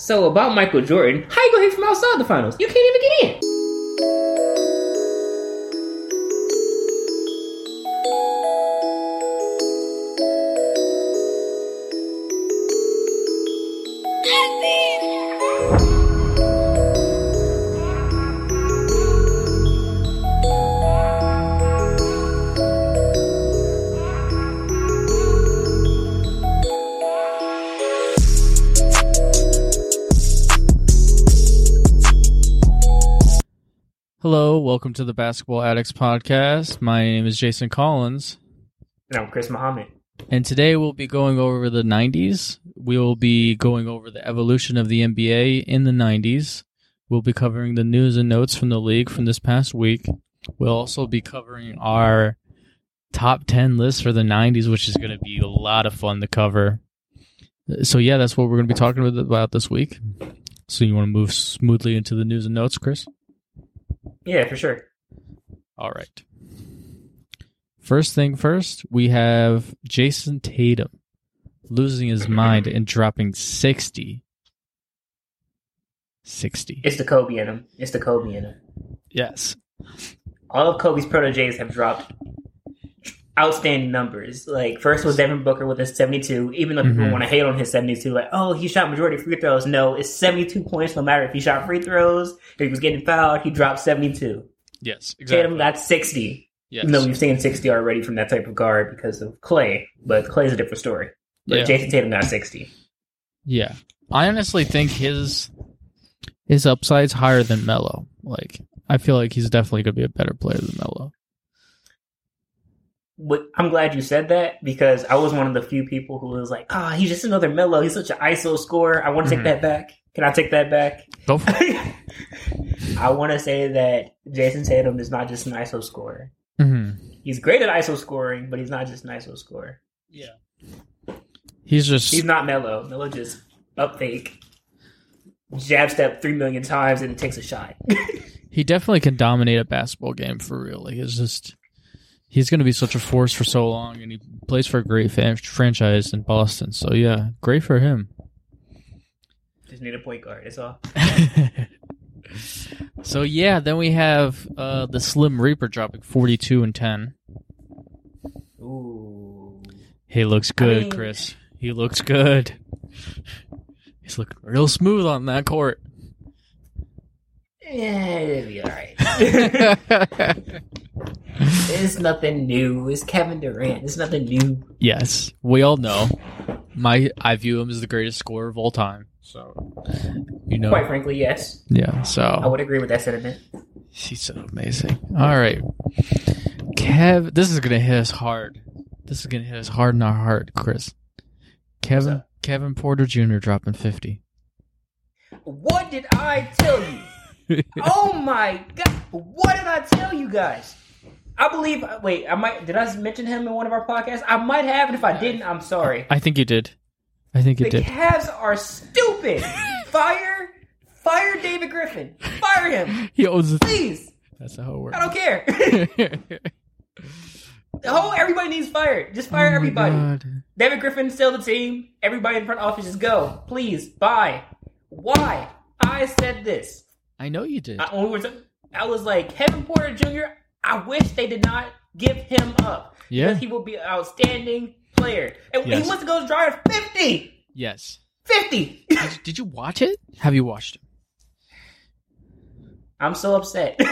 So about Michael Jordan, how you gonna hit from outside the finals? You can't even get in. Welcome to the Basketball Addicts podcast. My name is Jason Collins, And I'm Chris Muhammad. and today we'll be going over the 90s. We will be going over the evolution of the NBA in the 90s. We'll be covering the news and notes from the league from this past week. We'll also be covering our top 10 list for the 90s, which is going to be a lot of fun to cover. So, yeah, that's what we're going to be talking about this week. So, you want to move smoothly into the news and notes, Chris? Yeah, for sure. All right. First thing first, we have Jayson Tatum losing his mind and dropping 60. 60. It's the Kobe in him. It's the Kobe in him. Yes. All of Kobe's proteges have dropped outstanding numbers. Like first was Devin Booker with a 72. Even though people Mhm. want to hate on his 72, like oh he shot majority free throws. No, it's 72 points. No matter if he shot free throws, if he was getting fouled, he dropped 72. Yes, Tatum exactly. got 60. Yes. Though we've seen 60 already from that type of guard because of Clay, but Clay's a different story. But Yeah. Jayson Tatum got 60. Yeah. I honestly think his his upside's higher than Melo. Like I feel like he's definitely going to be a better player than Melo. But I'm glad you said that because I was one of the few people who was like, ah, he's just another Melo. He's such an ISO scorer. I want to Mhm. take that back. Can I take that back? Go for it. I want to say that Jayson Tatum is not just an ISO scorer. hmm He's great at ISO scoring, but he's not just an ISO scorer. Yeah. He's just He's not Melo. Melo just up fake, jab step three million times and takes a shot. he definitely can dominate a basketball game for real. Like it's just he's going to be such a force for so long, and he plays for a great fan- franchise in Boston. So yeah, great for him. just need a point guard. That's all. so yeah, then we have uh, the Slim Reaper dropping forty two and ten. Ooh. He looks good, mean- Chris. He looks good. He's looking real smooth on that court. Yeah, it'll be all right. It's nothing new. It's Kevin Durant. It's nothing new. yes, we all know. My I view him as the greatest scorer of all time. So you know, Quite frankly, yes. yeah. So I would agree with that sentiment. he's so amazing. All right, Kev, this is gonna hit us hard. This is gonna hit us hard in our heart, Chris. Kevin? Kevin Porter Jr. dropping fifty. What did I tell you? Oh my god! What did I tell you guys? I believe. Wait, I might. Did I mention him in one of our podcasts? I might have, and if I didn't, I'm sorry. I think you did. I think you The did. Cavs are stupid. fire, fire David Griffin. Fire him, He owns the please. That's how it works. I don't care. the whole everybody needs fired. Just fire Oh everybody. God. David Griffin still the team. Everybody in front office, just go, please. Bye. Why? I said this. I know you did. I, when we were t- I was like, Kevin Porter Jr. I wish they did not give him up. Yeah. Because he will be an outstanding player. And Yes. he wants to go to Dryer 50. yes. 50. Did, did you watch it? Have you watched it? I'm so upset.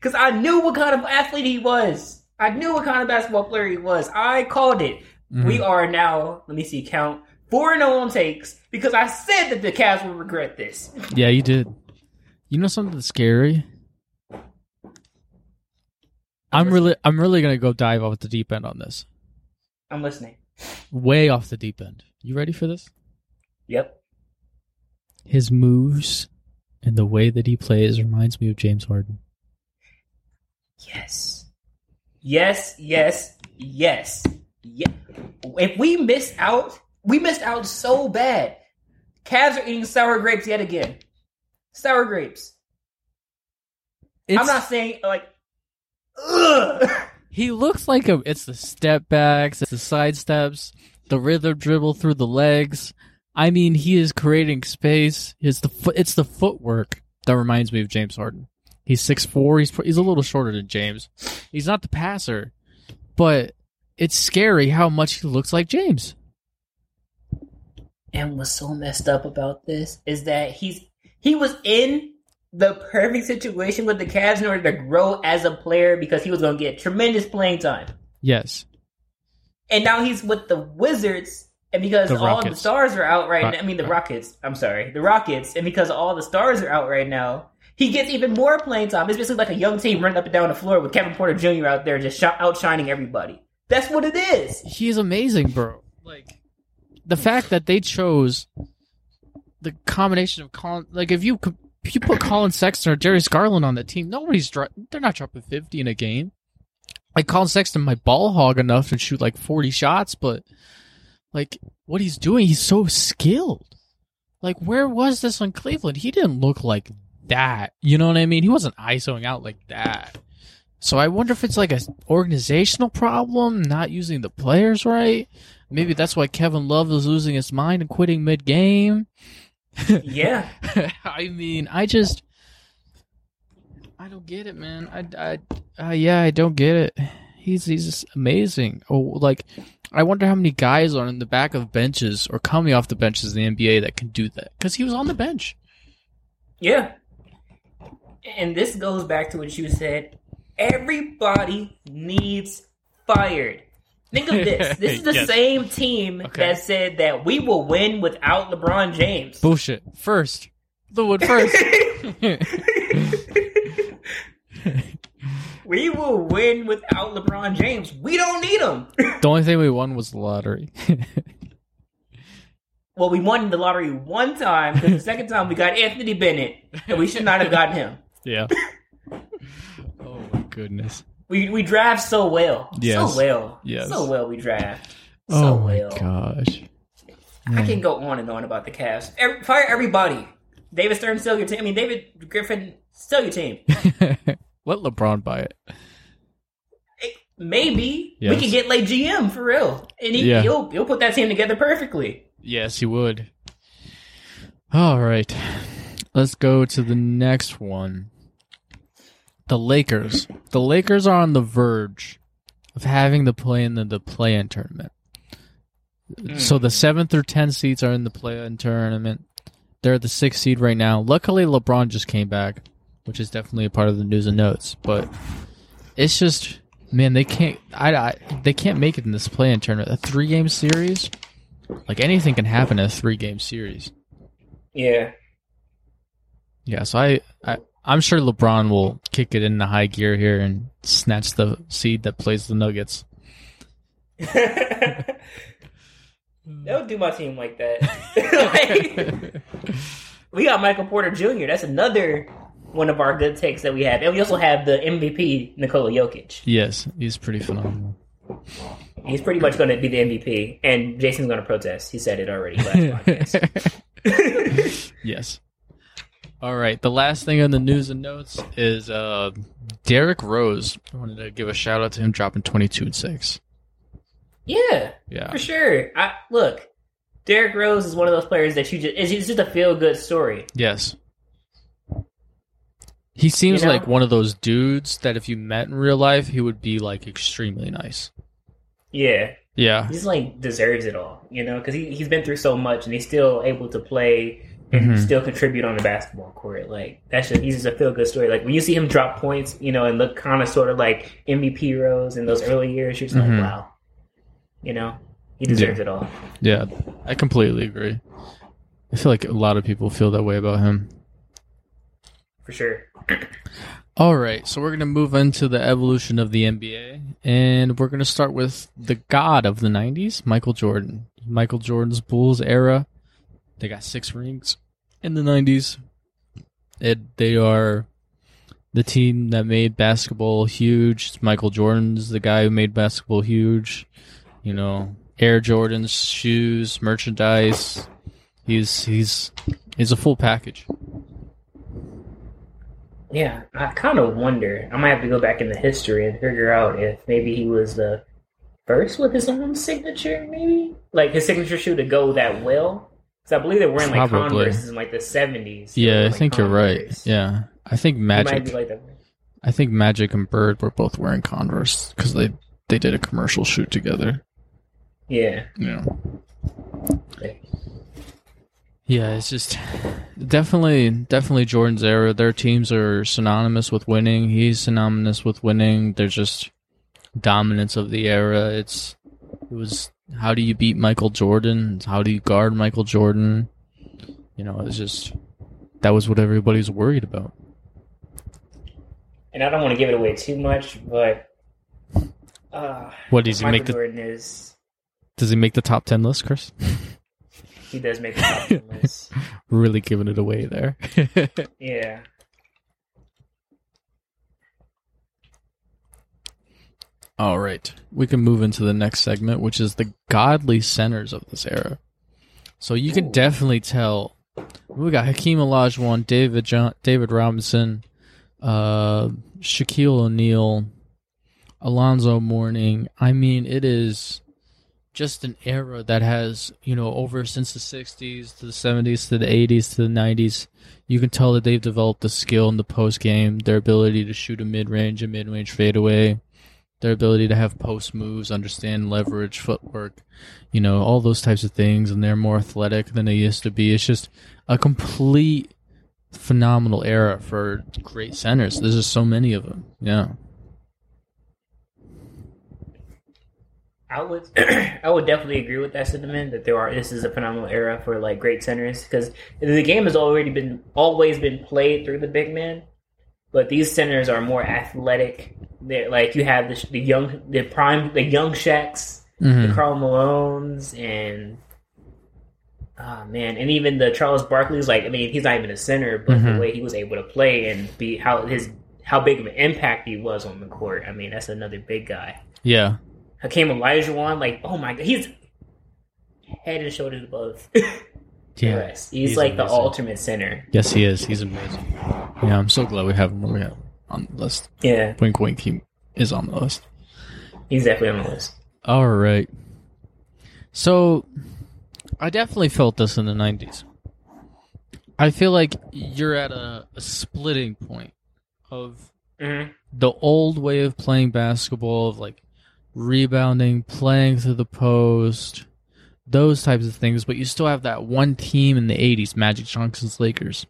Because I knew what kind of athlete he was. I knew what kind of basketball player he was. I called it. Mhm. We are now, let me see, count 4 0 on takes because I said that the Cavs would regret this. Yeah, you did. You know something scary? I'm really, I'm really gonna go dive off the deep end on this. I'm listening. way off the deep end. You ready for this? Yep. His moves and the way that he plays reminds me of James Harden. Yes. Yes, yes, yes. Yeah. If we miss out, we missed out so bad. Cavs are eating sour grapes yet again. Sour grapes. It's, I'm not saying like ugh. He looks like a. It's the step backs, it's the side steps, the rhythm dribble through the legs. I mean, he is creating space. It's the foot. It's the footwork that reminds me of James Harden. He's six four. He's he's a little shorter than James. He's not the passer, but it's scary how much he looks like James. And what's so messed up about this is that he's he was in the perfect situation with the Cavs in order to grow as a player because he was going to get tremendous playing time. Yes. And now he's with the Wizards, and because The all the stars are out right Rock- now, I mean the Rockets. I'm sorry, the Rockets, and because all the stars are out right now, he gets even more playing time. It's basically like a young team running up and down the floor with Kevin Porter Jr. out there just sh- outshining everybody. That's what it is. He's amazing, bro. Like the fact that they chose the combination of Collin, like if you if you put Collin Sexton or Darius Garland on the team, nobody's dro- they're not dropping fifty in a game. Like Collin Sexton might ball hog enough and shoot like forty shots, but like what he's doing, he's so skilled. Like where was this on Cleveland? He didn't look like that. You know what I mean? He wasn't ISOing out like that. So I wonder if it's like a organizational problem, not using the players right. Maybe that's why Kevin Love is losing his mind and quitting mid game. Yeah, I mean, I just, I don't get it, man. I, I, uh, yeah, I don't get it. He's he's just amazing. Oh, like, I wonder how many guys are in the back of benches or coming off the benches in the NBA that can do that because he was on the bench. yeah. And this goes back to what you said. Everybody needs fired. Think of this. This is the Yes. same team Okay. that said that we will win without LeBron James. Bullshit. First, the wood first. we will win without LeBron James. We don't need him. the only thing we won was the lottery. well, we won the lottery one time because the second time we got Anthony Bennett, and we should not have gotten him. yeah. oh my goodness. We we draft so well, Yes. so well, Yes. so well. We draft so oh my well. gosh. I can go on and on about the Cavs. Every, fire everybody. David Stern, still your team. I mean, David Griffin, sell your team. Let LeBron buy it. Eh, Maybe we Yes. can get late GM for real, and he, Yeah. he'll he'll put that team together perfectly. Yes, he would. All right. Let's go to the next one. The Lakers. The Lakers are on the verge of having to play in the, the play-in tournament. Hmm. So the seven through ten seeds are in the play-in tournament. They're the sixth seed right now. Luckily, LeBron just came back, which is definitely a part of the news and notes. But it's just, man, they can't. I, I they can't make it in this play-in tournament. A three-game series, like anything can happen in a three-game series. Yeah, Yeah, so I, I I'm sure LeBron will kick it into high gear here and snatch the seed that plays the Nuggets. they'll do my team like that. Like, we got Michael Porter Jr. That's another one of our good takes that we have, and we also have the MVP Nikola Jokic. yes, he's pretty phenomenal. He's pretty much going to be the MVP, and Jason's going to protest. He said it already last podcast. yes. All right. The last thing on the news and notes is uh, Derrick Rose. I wanted to give a shout out to him dropping 22 and six. Yeah, Yeah. for sure. I look. Derrick Rose is one of those players that you just it's just a feel good story. Yes. He seems You know? like one of those dudes that if you met in real life, he would be like extremely nice. Yeah, Yeah. he's like deserves it all, you know, because he he's been through so much and he's still able to play and Mhm. still contribute on the basketball court. Like that's just he's just a feel good story. Like when you see him drop points, you know, and look kind of sort of like MVP Rose in those early years, you're just Mhm. like, wow, you know, he deserves it all. Yeah, I completely agree. I feel like a lot of people feel that way about him. For sure. All right, so we're going to move into the evolution of the NBA, and we're going to start with the god of the 90s, Michael Jordan. Michael Jordan's Bulls era. They got six rings in the 90s. It, they are the team that made basketball huge. Michael Jordan's the guy who made basketball huge. You know, Air Jordans, shoes, merchandise. He's he's he's a full package. Yeah, I kind of wonder. I might have to go back in the history and figure out if maybe he was the first with his own signature, maybe like his signature shoe to go that well. Because I believe they were in like Probably. Converse in like the seventies. Yeah, I think you're right. Yeah, I think Magic. Might be like. I think Magic and Bird were both wearing Converse because they they did a commercial shoot together. Yeah. Yeah. Yeah, it's just definitely definitely Jordan's era. Their teams are synonymous with winning. He's synonymous with winning. They're just dominance of the era. It's it was how do you beat Michael Jordan? How do you guard Michael Jordan? You know, it's just that was what everybody's worried about. And I don't want to give it away too much, but uh, What does he Michael make the Jordan is does he make the top ten list, Chris? he does make the top 10 list. really giving it away there. Yeah. All right. We can move into the next segment, which is the godly centers of this era. So you can Ooh. definitely tell. We got Hakeem Olajuwon, David John, David Robinson, uh, Shaquille O'Neal, Alonzo Mourning. I mean, it is just an era that has, you know, over since the 60s to the 70s to the 80s to the 90s. You can tell that they've developed the skill in the post game, their ability to shoot a mid range a mid range fadeaway their ability to have post moves, understand leverage, footwork, you know, all those types of things, and they're more athletic than they used to be. It's just a complete phenomenal era for great centers. There's just so many of them. Yeah. I would I would definitely agree with that sentiment that there are this is a phenomenal era for like great centers because the game has already been always been played through the big man, but these centers are more athletic. They're like you have the, the young the prime the young Shaqs, the Mhm. Karl Malones, and ah man, and even the Charles Barkley's. Like I mean, he's not even a center, but Mhm. the way he was able to play and be how his how big of an impact he was on the court. I mean, that's another big guy. Yeah. Hakeem Olajuwon, like, oh my god, he's head and shoulders above Yeah. the. He's, he's like the ultimate center. Yes, he is. He's amazing. Yeah, I'm so glad we have him we have on the list. Yeah, Wink, wink. He is on the list. he's definitely on the list. All right. So, I definitely felt this in the 90s. I feel like you're at a, a splitting point of hmm the old way of playing basketball, of like rebounding, playing through the post, those types of things, but you still have that one team in the 80s, Magic Johnson's Lakers,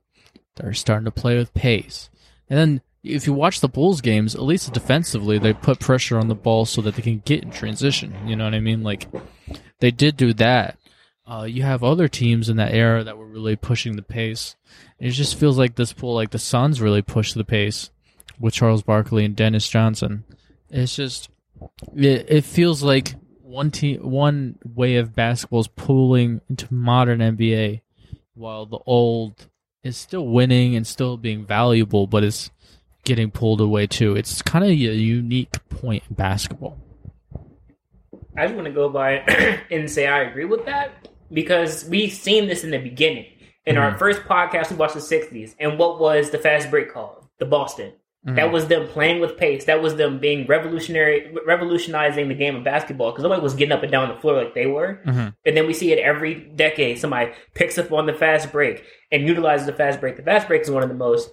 that are starting to play with pace. And then if you watch the Bulls games, at least defensively, they put pressure on the ball so that they can get in transition. You know what I mean? Like, they did do that. Uh, you have other teams in that era that were really pushing the pace. It just feels like this pool, like the Suns really pushed the pace with Charles Barkley and Dennis Johnson. It's just it, it feels like one team one way of basketball is pulling into modern NBA while the old is still winning and still being valuable but is getting pulled away too. It's kind of a unique point in basketball. I just want to go by and say I agree with that because we've seen this in the beginning. In our Mhm. first podcast, we watched the '60s, and what was the fast break called? The Boston. Mm-hmm. That was them playing with pace. That was them being revolutionary, revolutionizing the game of basketball because nobody was getting up and down the floor like they were. Mhm. And then we see it every decade. Somebody picks up on the fast break and utilizes the fast break. The fast break is one of the most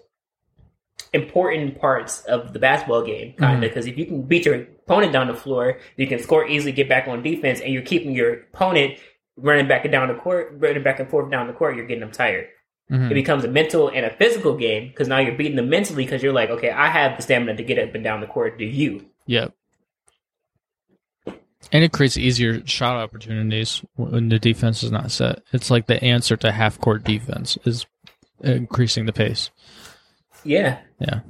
important parts of the basketball game, kind of, Mhm. because if you can beat your opponent down the floor, you can score easily, get back on defense, and you're keeping your opponent running back and down the court, running back and forth down the court. You're getting them tired. Mhm. It becomes a mental and a physical game because now you're beating them mentally because you're like, okay, I have the stamina to get up and down the court. Do you? Yep. And it creates easier shot opportunities when the defense is not set. It's like the answer to half court defense is increasing the pace. Yeah. Yeah.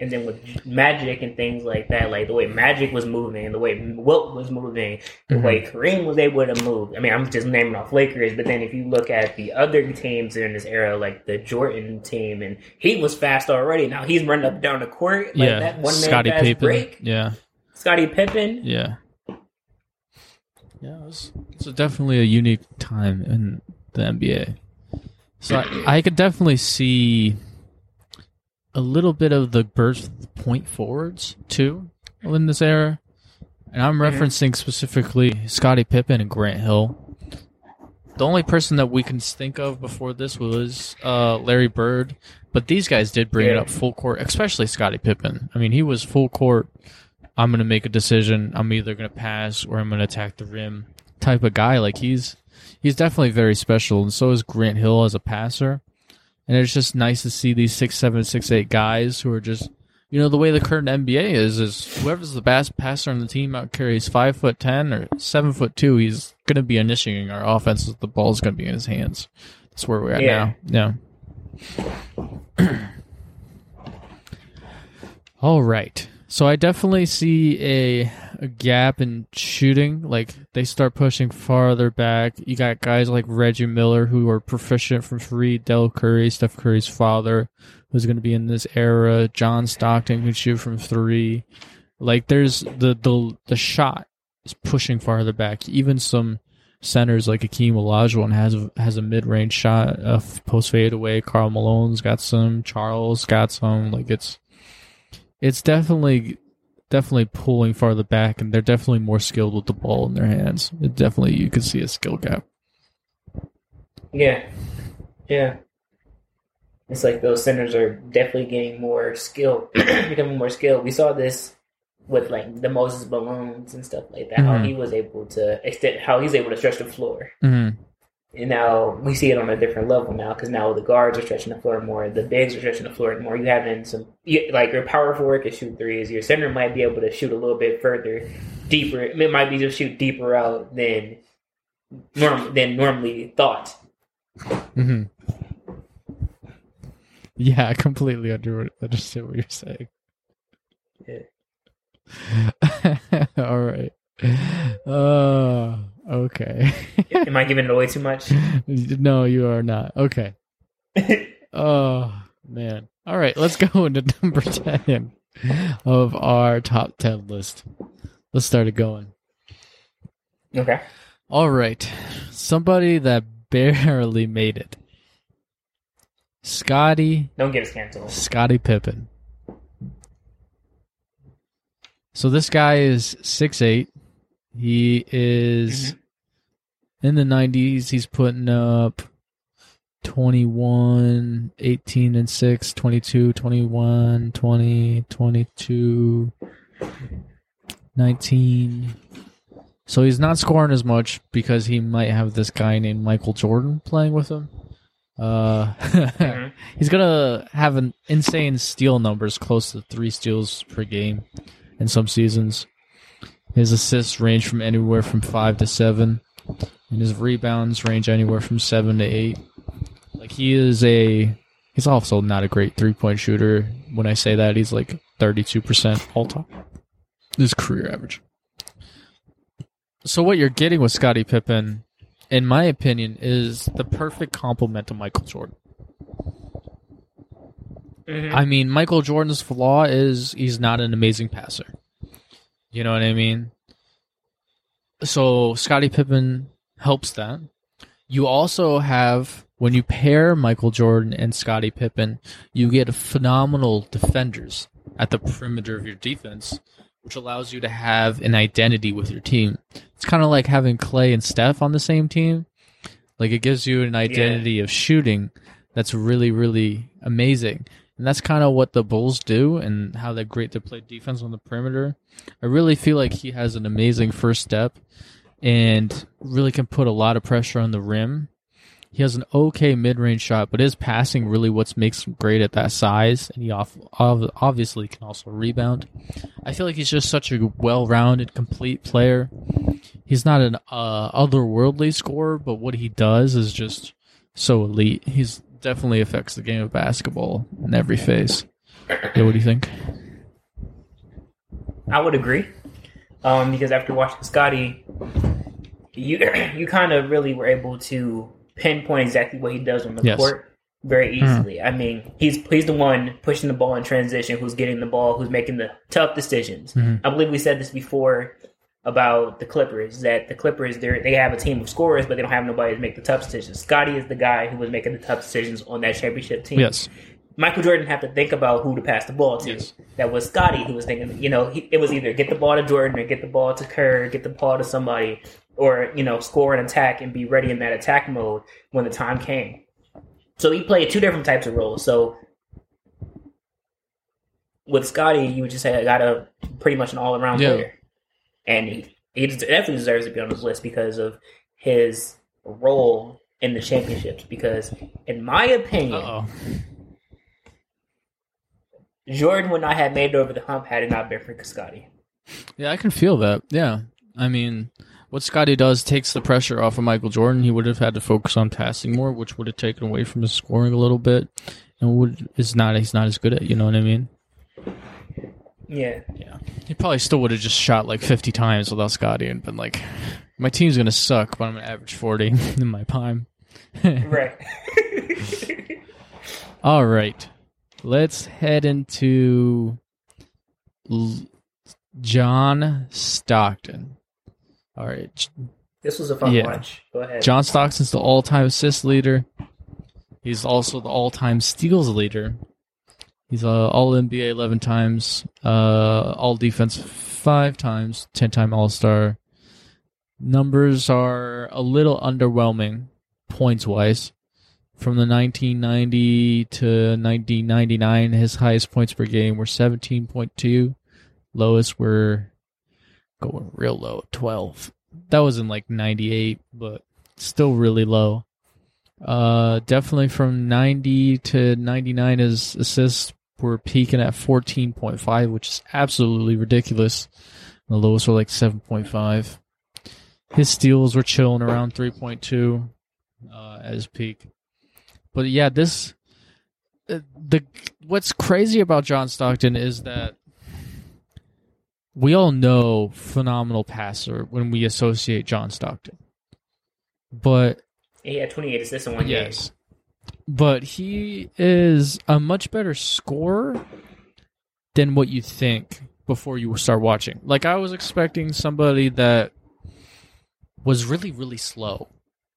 And then with Magic and things like that, like the way Magic was moving, the way Wilt was moving, the mm-hmm. way Kareem was able to move. I mean, I'm just naming off Lakers, but then if you look at the other teams in this era, like the Jordan team, and he was fast already. Now he's running up down the court like yeah, that one man fast Pippen. break. Yeah, Scottie Pippen. yeah, yeah. It was, it's definitely a unique time in the NBA. So I, I could definitely see a little bit of the birth point forwards too in this era, and I'm referencing specifically Scottie Pippen and Grant Hill. The only person that we can think of before this was uh, Larry Bird, but these guys did bring it up full court, especially Scottie Pippen. I mean, he was full court. I'm going to make a decision. I'm either going to pass or I'm going to attack the rim type of guy. Like he's he's definitely very special, and so is Grant Hill as a passer. And it's just nice to see these six seven, six eight guys who are just you know the way the current NBA is is whoever's the best passer on the team out carries five foot ten or seven foot two, he's going to be initiating our offense. The ball's going to be in his hands. That's where we're at Yeah. now. Yeah. All right. So I definitely see a, a gap in shooting. Like they start pushing farther back. You got guys like Reggie Miller who are proficient from three. Del Curry, Steph Curry's father, who's going to be in this era. John Stockton can shoot from three. Like there's the the the shot is pushing farther back. Even some centers like Hakeem Olajuwon has has a mid range shot, a post fade away. Karl Malone's got some. Charles got some. Like it's it's definitely definitely pulling farther back, and they're definitely more skilled with the ball in their hands. It definitely you can see a skill gap. Yeah, yeah. It's like those centers are definitely getting more skilled, becoming more skilled. We saw this with like the Moses Malones and stuff like that. How Mhm. he was able to extend, how he's able to stretch the floor. Mm-hmm. And now we see it on a different level now because now the guards are stretching the floor more, the bigs are stretching the floor more. You having some you, like your power forward can shoot threes. Your center might be able to shoot a little bit further, deeper. It might be to shoot deeper out than norm than normally thought. Mm-hmm. Yeah, I completely under- understand what you're saying. All right. Uh, okay. Am I giving it away too much? no, you are not. Okay. Oh man. All right, let's go into number ten of our top ten list. Let's start it going. okay. All right, somebody that barely made it. Scottie, Don't get us canceled. Scottie Pippen. So this guy is six eight. He is in the nineties. He's putting up 21, 18 and 6, 22, 21, 20, 22, 19. So he's not scoring as much because he might have this guy named Michael Jordan playing with him. Uh, Mhm. he's gonna have an insane steal numbers, close to three steals per game in some seasons. His assists range from anywhere from five to seven, and his rebounds range anywhere from seven to eight. Like he is a, he's also not a great three point shooter. When I say that, he's like thirty two percent all time. His career average. So what you're getting with Scottie Pippen, in my opinion, is the perfect complement to Michael Jordan. Mhm. I mean, Michael Jordan's flaw is he's not an amazing passer. You know what I mean? So Scottie Pippen helps that. You also have when you pair Michael Jordan and Scottie Pippen, you get phenomenal defenders at the perimeter of your defense, which allows you to have an identity with your team. It's kind of like having Clay and Steph on the same team. Like it gives you an identity of shooting that's really, really amazing. And that's kind of what the Bulls do and how they're great to play defense on the perimeter. I really feel like he has an amazing first step and really can put a lot of pressure on the rim. He has an okay mid-range shot, but his passing really what makes him great at that size, and he obviously can also rebound. I feel like he's just such a well-rounded, complete player. He's not an uh, otherworldly scorer, but what he does is just so elite. He's definitely affects the game of basketball in every phase. Yeah, what do you think? I would agree. Um, because after watching Scottie, you you kind of really were able to pinpoint exactly what he does on the Yes. court very easily. I mean, he's he's the one pushing the ball in transition, who's getting the ball, who's making the tough decisions. I believe we said this before about the Clippers that the Clippers they they have a team of scorers, but they don't have nobody to make the tough decisions. Scottie is the guy who was making the tough decisions on that championship team. Yes. Michael Jordan had to think about who to pass the ball to. Yes. That was Scottie who was thinking, you know, he, it was either get the ball to Jordan or get the ball to Kerr, get the ball to somebody, or, you know, score an attack and be ready in that attack mode when the time came. So he played two different types of roles. So with Scottie, you would just say I got a pretty much an all around Yeah. player. And he, he definitely deserves to be on this list because of his role in the championships. Because, in my opinion, Uh oh. Jordan would not have made it over the hump had it not been for Scottie. Yeah, I can feel that. Yeah. I mean, what Scottie does takes the pressure off of Michael Jordan. He would have had to focus on passing more, which would have taken away from his scoring a little bit. And would is not he's not as good at, you know what I mean? Yeah, Yeah. He probably still would have just shot like 50 times without Scottie and been like, my team's going to suck, but I'm going to average 40 in my prime. right. All right. Let's head into L- John Stockton. All right. This was a fun Yeah. watch. Go ahead. John Stockton's the all time assist leader. He's also the all time steals leader. He's uh, all NBA 11 times, uh, all defense five times, 10 time All Star. Numbers are a little underwhelming points wise. From the 1990 to 1999, his highest points per game were 17.2. Lowest were going real low, 12. That was in like 98, but still really low. Uh, definitely from 90 to 99, his assists were peaking at 14.5, which is absolutely ridiculous. The lowest were like 7.5. His steals were chilling around 3.2 uh, at his peak. But yeah, this uh, the what's crazy about John Stockton is that we all know phenomenal passer when we associate John Stockton. But he had 28 assists in one yes. But he is a much better scorer than what you think before you start watching. Like I was expecting somebody that was really really slow.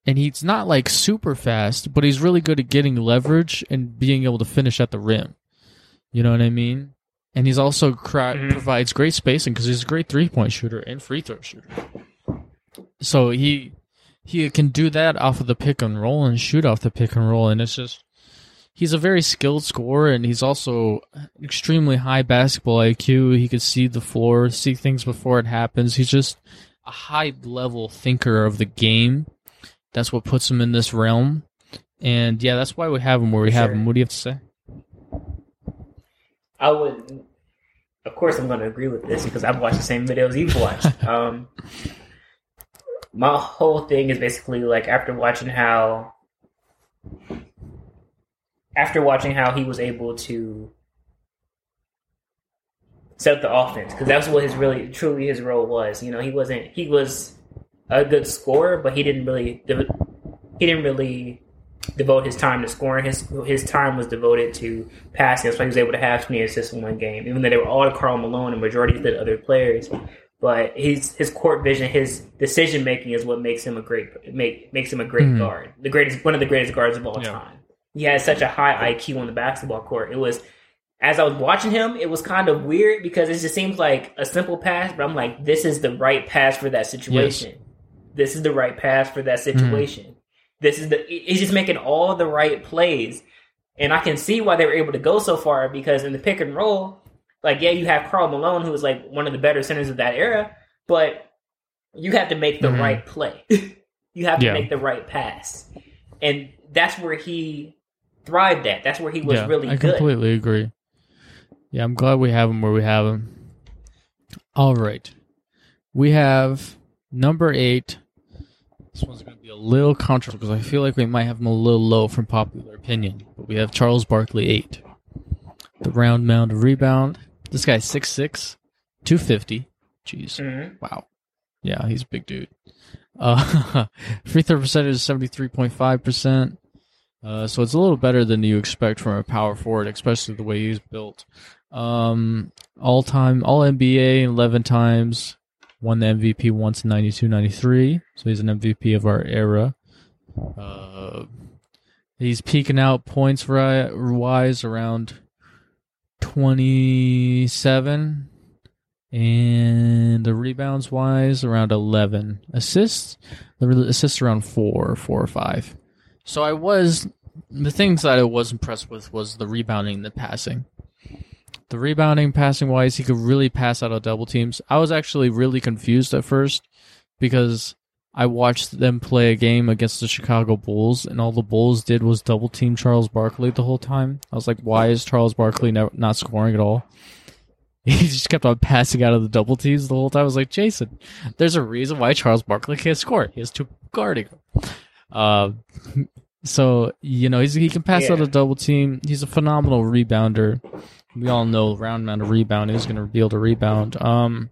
And he's not like super fast, but he's really good at getting leverage and being able to finish at the rim. You know what I mean? And he's also cra- Mhm. provides great spacing because he's a great three point shooter and free throw shooter. So he he can do that off of the pick and roll and shoot off the pick and roll, and it's just he's a very skilled scorer, and he's also extremely high basketball IQ. He can see the floor, see things before it happens. He's just a high level thinker of the game. That's what puts him in this realm, and yeah, that's why we have him where we have him. What do you have to say? I would, of course, I'm going to agree with this because I've watched the same videos you've watched. um, my whole thing is basically like after watching how, after watching how he was able to set up the offense because that's what his really truly his role was. You know, he wasn't he was a good scorer, but he didn't really he didn't really devote his time to scoring. His his time was devoted to passing. That's why he was able to have 20 assists in one game, even though they were all to Karl Malone and majority of the other players. But his his court vision, his decision making is what makes him a great make makes him a great Mhm. guard, the greatest one of the greatest guards of all Yeah. time. He has such a high IQ on the basketball court. It was as I was watching him, it was kind of weird because it just seems like a simple pass, but I'm like, this is the right pass for that situation. This is the right pass for that situation. This is the he's just making all the right plays. And I can see why they were able to go so far because in the pick and roll, like yeah, you have Karl Malone who was like one of the better centers of that era, but you have to make the Mhm. right play. you have to Yeah. make the right pass. And that's where he thrived at. That's where he was yeah, really I good. completely agree. Yeah, I'm glad we have him where we have him. All right. We have number eight. This one's going to be a little controversial because I feel like we might have him a little low from popular opinion. But we have Charles Barkley eight. the round mound rebound. This guy's 6'6", 250. Jeez. Mhm. Wow. Yeah, he's a big dude. Uh, free throw percentage is 73.5%. Uh, so it's a little better than you expect from a power forward, especially the way he's built. Um, all time, all NBA 11 times, won the MVP once in 92 93. So he's an MVP of our era. Uh, he's peaking out points wise around 27 and the rebounds wise around 11 assists. The assists around 4 4 or 5 so i was the things that i was impressed with was the rebounding and the passing. The rebounding passing wise he could really pass out of double teams. I was actually really confused at first because i watched them play a game against the chicago bulls and all the bulls did was double team charles barkley the whole time i was like why is charles barkley never, not scoring at all he just kept on passing out of the double teams the whole time. I was like, Jason, there's a reason why Charles Barkley can't score. He has two guarding. Uh, so you know he's, he can pass out Yeah. a double team. He's a phenomenal rebounder. We all know round amount of rebound. is going to be able to rebound. Um,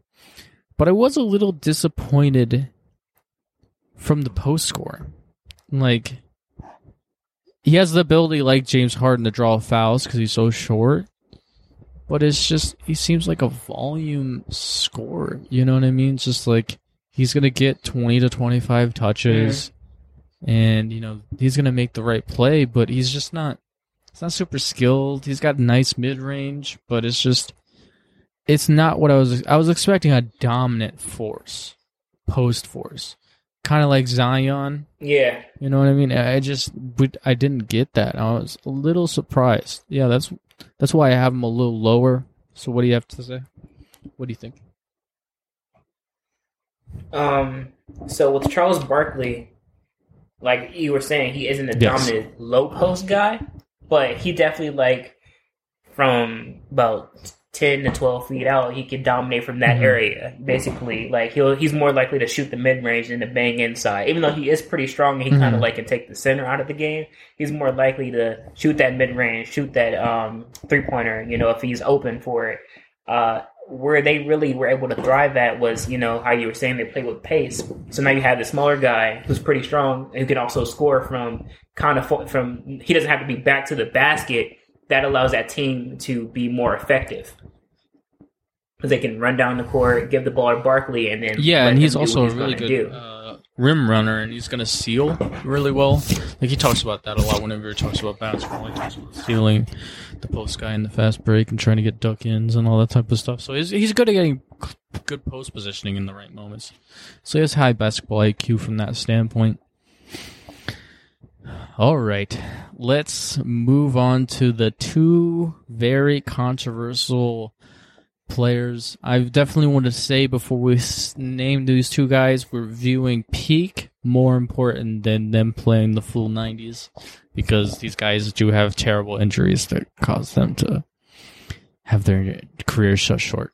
but I was a little disappointed from the post score. Like he has the ability, like James Harden, to draw fouls because he's so short but it's just he seems like a volume scorer. You know what I mean? It's just like he's gonna get twenty to twenty five touches, and you know he's gonna make the right play, but he's just not. He's not super skilled. He's got nice mid range, but it's just it's not what I was. I was expecting a dominant force, post force, kind of like Zion. Yeah. You know what I mean? I just I didn't get that. I was a little surprised. Yeah, that's that's why I have him a little lower. So what do you have to say? What do you think? Um. So with Charles Barkley, like you were saying, he isn't a Yes. dominant low post guy, but he definitely like from about ten to twelve feet out, he can dominate from that Mhm. area. Basically, like he'll he's more likely to shoot the mid range than to bang inside. Even though he is pretty strong and he kind Mhm. of like can take the center out of the game, he's more likely to shoot that mid range, shoot that um three pointer. You know, if he's open for it. Uh, where they really were able to thrive at was, you know, how you were saying they play with pace. So now you have the smaller guy who's pretty strong and who can also score from kind of from. He doesn't have to be back to the basket. That allows that team to be more effective because they can run down the court, give the ball to Barkley, and then Yeah, and he's also what a really good uh, rim runner, and he's gonna seal really well. Like he talks about that a lot whenever he talks about basketball. He talks about sealing the post guy in the fast break and trying to get duck ins and all that type of stuff. So he's he's good at getting good post positioning in the right moments. So he has high basketball IQ from that standpoint. All right, let's move on to the two very controversial players. I definitely want to say before we name these two guys, we're viewing peak more important than them playing the full 90s because these guys do have terrible injuries that cause them to have their careers shut short.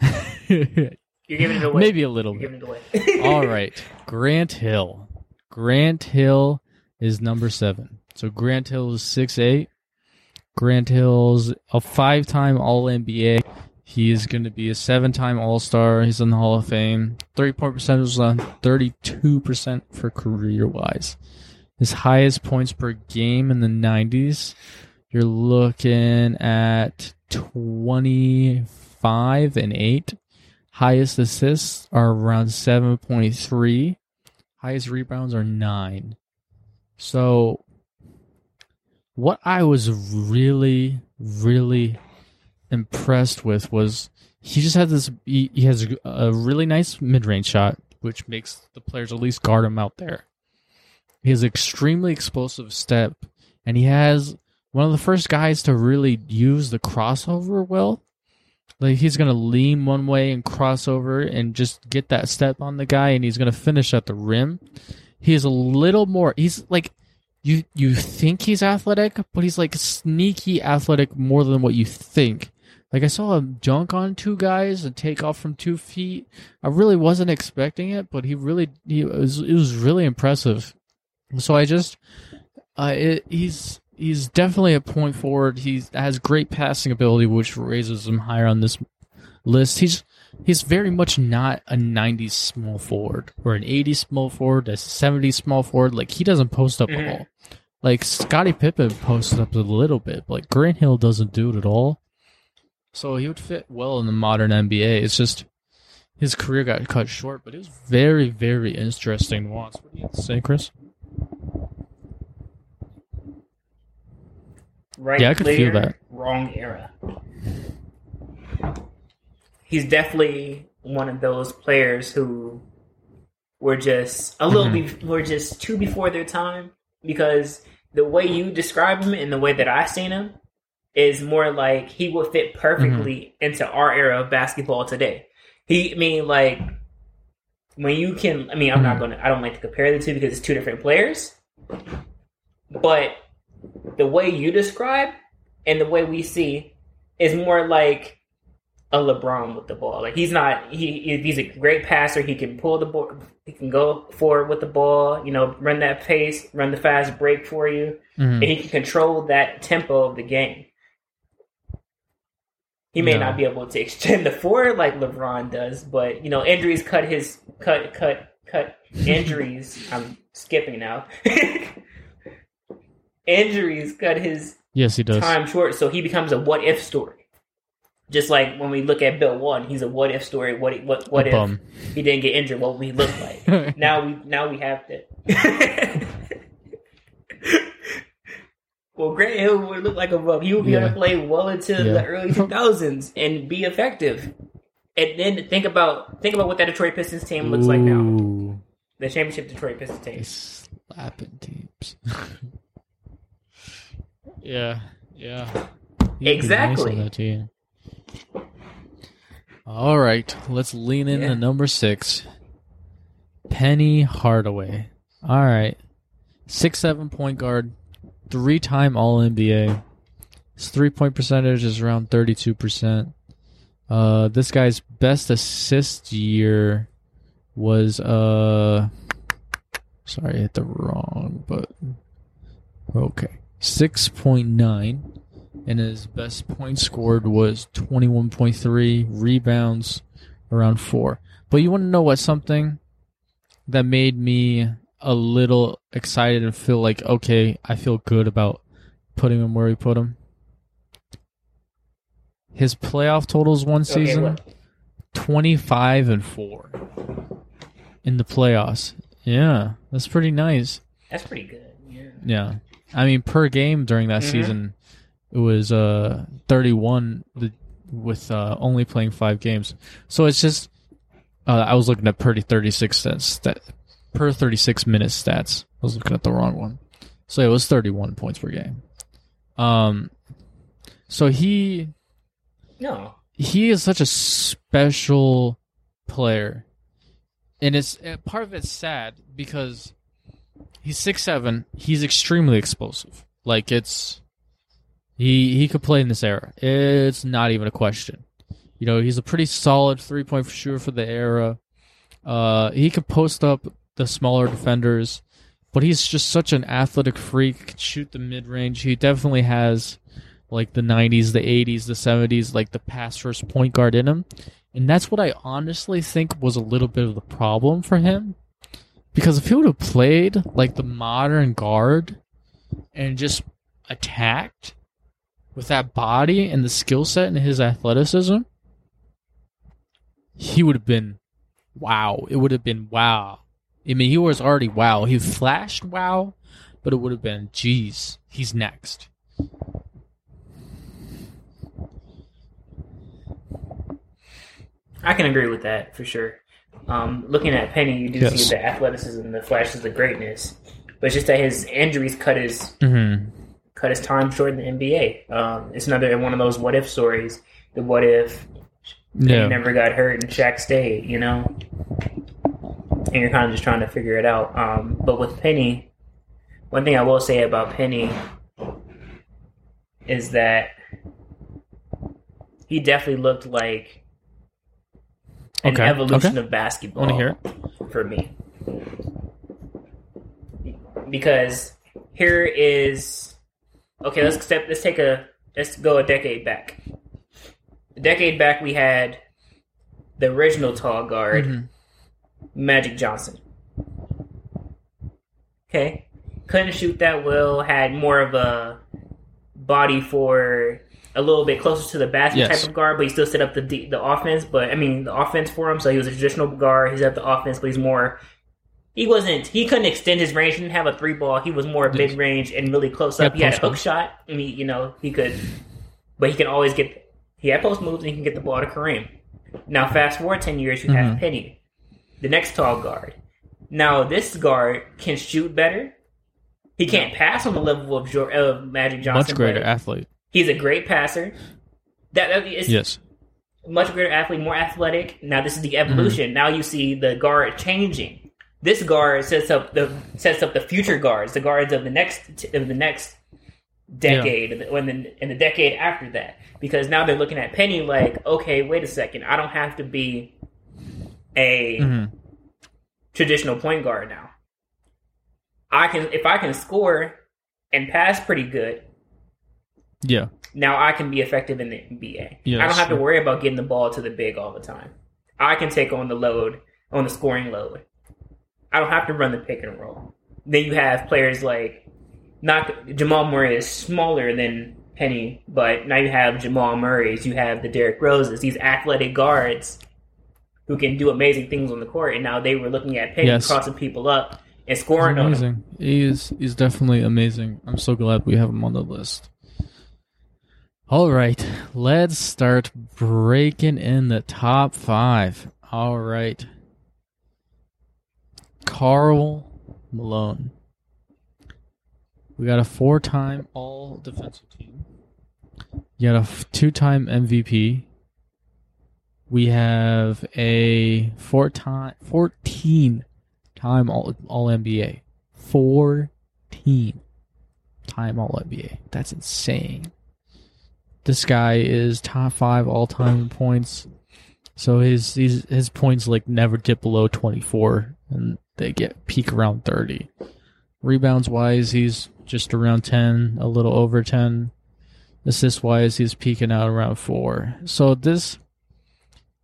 You're giving it away. Maybe a little You're bit. giving it away. All right, Grant Hill. Grant Hill is number seven. So Grant Hill is six eight. Grant Hill's a five time All NBA. He is going to be a seven time All Star. He's in the Hall of Fame. Three point percentage on thirty two percent for career wise. His highest points per game in the nineties. You're looking at twenty five and eight. Highest assists are around 7.3. Highest rebounds are 9. So, what I was really, really impressed with was he just had this. He, he has a really nice mid range shot, which makes the players at least guard him out there. He has extremely explosive step, and he has one of the first guys to really use the crossover well. Like he's gonna lean one way and cross over and just get that step on the guy, and he's gonna finish at the rim. He is a little more. He's like you. You think he's athletic, but he's like sneaky athletic more than what you think. Like I saw him dunk on two guys and take off from two feet. I really wasn't expecting it, but he really he was it was really impressive. So I just uh, it, he's he's definitely a point forward. He has great passing ability, which raises him higher on this list. He's he's very much not a 90s small forward or an 80s small forward, a 70s small forward. Like he doesn't post up Mhm. at all. Like Scottie Pippen posted up a little bit, but like Grant Hill doesn't do it at all. So he would fit well in the modern NBA. It's just his career got cut short, but it was very, very interesting to watch. What do you have to say, Chris? Right Yeah, I could feel player, that. Wrong era. He's definitely one of those players who were just a little Mm-hmm. be- were just too before their time because the way you describe him and the way that I've seen him is more like he would fit perfectly Mm-hmm. into our era of basketball today. He, I mean, like when you can. I mean, I'm not Mhm. gonna. I don't like to compare the two because it's two different players. But the way you describe and the way we see is more like a LeBron with the ball. Like he's not he he- he's a great passer. He can pull the ball. He can go forward with the ball. You know, run that pace, run the fast break for you, Mhm. and he can control that tempo of the game. He may No. not be able to extend the floor like LeBron does, but you know, injuries cut his cut cut cut injuries. I'm skipping now. injuries cut his Yes, he does. time short, so he becomes a what if story. Just like when we look at Bill One, he's a what if story. What what what if he didn't get injured? What would he look like? now we now we have to. well, Grant Hill would look like a bum. He would be able Yeah. to play well into Yeah. the early two thousands and be effective. And then think about think about what that Detroit Pistons team looks like now. The championship Detroit Pistons team. slapping teams. yeah, yeah. Exactly. team. All right, let's lean into Yeah. number six. Penny Hardaway. All right, six seven point guard, three time All NBA. His three point percentage is around thirty two percent. Uh, this guy's best assist year was uh, sorry, I hit the wrong button. Okay, six point nine, and his best point scored was twenty one point three. Rebounds around four. But you want to know what something that made me a little excited and feel like okay, I feel good about putting him where we put him. His playoff totals one season what? 25 and 4 in the playoffs. Yeah, that's pretty nice. That's pretty good. Yeah. Yeah. I mean per game during that Mhm. season it was uh 31 the, with uh only playing 5 games. So it's just uh, I was looking at per 36 stats stat, per 36 minutes stats. I was looking at the wrong one. So it was 31 points per game. Um so he No. he is such a special player, and it's uh, part of it's sad because he's six seven. He's extremely explosive. Like it's he he could play in this era. It's not even a question. You know, he's a pretty solid three point shooter for the era. Uh, he could post up the smaller defenders, but he's just such an athletic freak. Shoot the mid range. He definitely has like the 90s, the 80s, the 70s, like the pass first point guard in him. And that's what I honestly think was a little bit of the problem for him. Because if he would have played like the modern guard and just attacked with that body and the skill set and his athleticism, he would have been wow. It would have been wow. I mean, he was already wow. He flashed wow, but it would have been, geez, he's next. I can agree with that for sure. Um, looking at Penny, you do Yes. see the athleticism, the flashes of greatness, but it's just that his injuries cut his Mm-hmm. Cut his time short in the NBA. Um, it's another one of those what if stories. The what if Yeah. he never got hurt and Shaq stayed, you know? And you're kind of just trying to figure it out. Um, but with Penny, one thing I will say about Penny is that he definitely looked like an Okay, evolution okay. of basketball want to hear it. for me. Because here is okay, let's step. Let's take a. Let's go a decade back. A decade back, we had the original tall guard, Mhm. Magic Johnson. Okay, couldn't shoot that well. Had more of a body for a little bit closer to the basket Yes. type of guard, but he still set up the the offense. But I mean, the offense for him. So he was a traditional guard. He's at the offense, but he's more. He wasn't. He couldn't extend his range. He didn't have a three ball. He was more mid range and really close He up. had He had a hook shot. I mean, you know, he could, but he can always get. He had post moves and he can get the ball to Kareem. Now, fast forward ten years, you have Mhm. Penny, the next tall guard. Now, this guard can shoot better. He can't pass on the level of, of Magic Johnson. Much greater athlete. He's a great passer. That, that is Yes. much greater athlete, more athletic. Now this is the evolution. Now you see the guard changing. This guard sets up the sets up the future guards, the guards of the next of the next decade, when the in the decade after that, because now they're looking at Penny like, okay, wait a second, I don't have to be a Mhm. traditional point guard now. I can if I can score and pass pretty good, Yeah. now I can be effective in the NBA. Yeah, I don't have to worry about getting the ball to the big all the time. I can take on the load, on the scoring load. I don't have to run the pick and roll. Then you have players like not Jamal Murray is smaller than Penny, but now you have Jamal Murray's, you have the Derrick Roses, these athletic guards who can do amazing things on the court. And now they were looking at Penny Yes. crossing people up and scoring amazing. He is he's definitely amazing. I'm so glad we have him on the list. All right, let's start breaking in the top five. All right. Karl Malone. We got a four time all defensive team. You got a two time MVP. We have a four time, 14 time all all NBA. 14 time all NBA. That's insane. This guy is top 5 all time points. So his his his points like never dip below 24 and they get peak around 30. Rebounds wise, he's just around 10, a little over 10. Assist wise, he's peaking out around 4. So this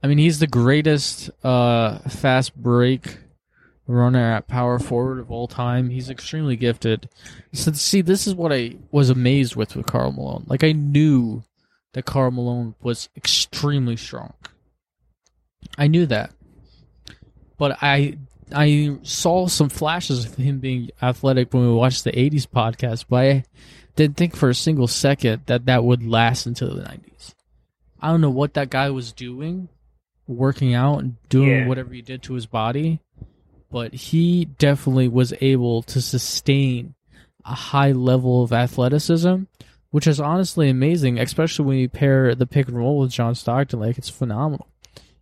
I mean, he's the greatest uh, fast break runner at power forward of all time. He's extremely gifted. So see, this is what I was amazed with with Karl Malone. Like I knew that Karl Malone was extremely strong. I knew that, but I I saw some flashes of him being athletic when we watched the '80s podcast, but I didn't think for a single second that that would last until the '90s. I don't know what that guy was doing, working out and doing Yeah. whatever he did to his body, but he definitely was able to sustain a high level of athleticism, which is honestly amazing, especially when you pair the pick and roll with John Stockton. Like, it's phenomenal.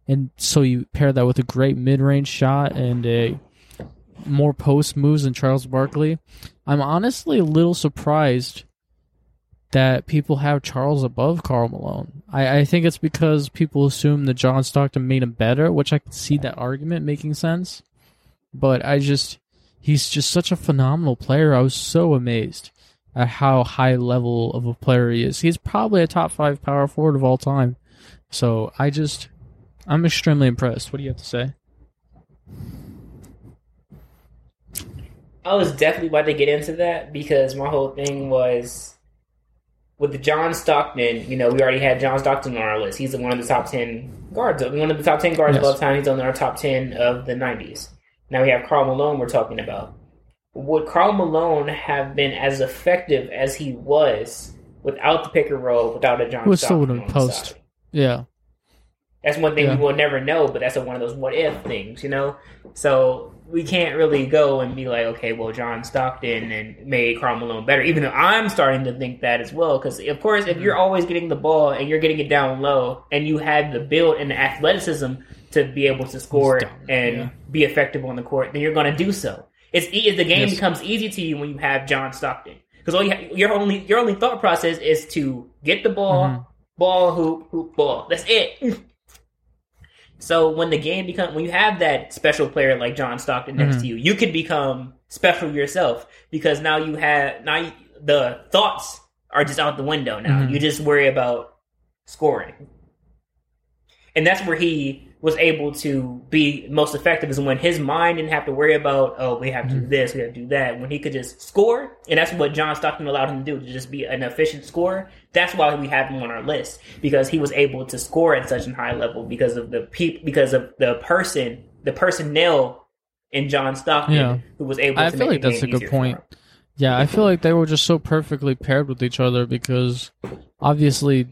And so you pair that with a great mid range shot and a more post moves than Charles Barkley. I'm honestly a little surprised that people have Charles above Karl Malone. I, I think it's because people assume that John Stockton made him better, which I can see that argument making sense. But I just, he's just such a phenomenal player. I was so amazed at how high level of a player he is. He's probably a top five power forward of all time. So I just, I'm extremely impressed. What do you have to say? I was definitely about to get into that because my whole thing was with the John Stockton. You know, we already had John Stockton on our list. He's one of the top ten guards, one of the top ten guards of Yes. all time. He's on our top ten of the '90s. Now we have Karl Malone. We're talking about. Would Karl Malone have been as effective as he was without the pick and roll, without a John was still Stockton in on the post. side? Yeah. That's one thing Yeah. we will never know, but that's a, one of those what if things, you know? So we can't really go and be like, okay, well, John Stockton and made Karl Malone better, even though I'm starting to think that as well. Because, of course, if you're always getting the ball and you're getting it down low and you have the build and the athleticism to be able to score and yeah. be effective on the court, then you're going to do so. It's e- the game Yes. becomes easy to you when you have John Stockton. Because all you ha- your only your only thought process is to get the ball, Mhm. ball, hoop, hoop, ball. That's it. So when the game become when you have that special player like John Stockton next Mhm. to you, you can become special yourself because now you have now you, the thoughts are just out the window now. Mhm. You just worry about scoring. And that's where he was able to be most effective is when his mind didn't have to worry about, oh, we have to do mm-hmm. this, we have to do that. When he could just score, and that's what John Stockton allowed him to do, to just be an efficient scorer. That's why we have him on our list because he was able to score at such a high level because of the peop- because of the person, the personnel in John Stockton Yeah. who was able. I to feel like that's a good point. Yeah, I feel like they were just so perfectly paired with each other because obviously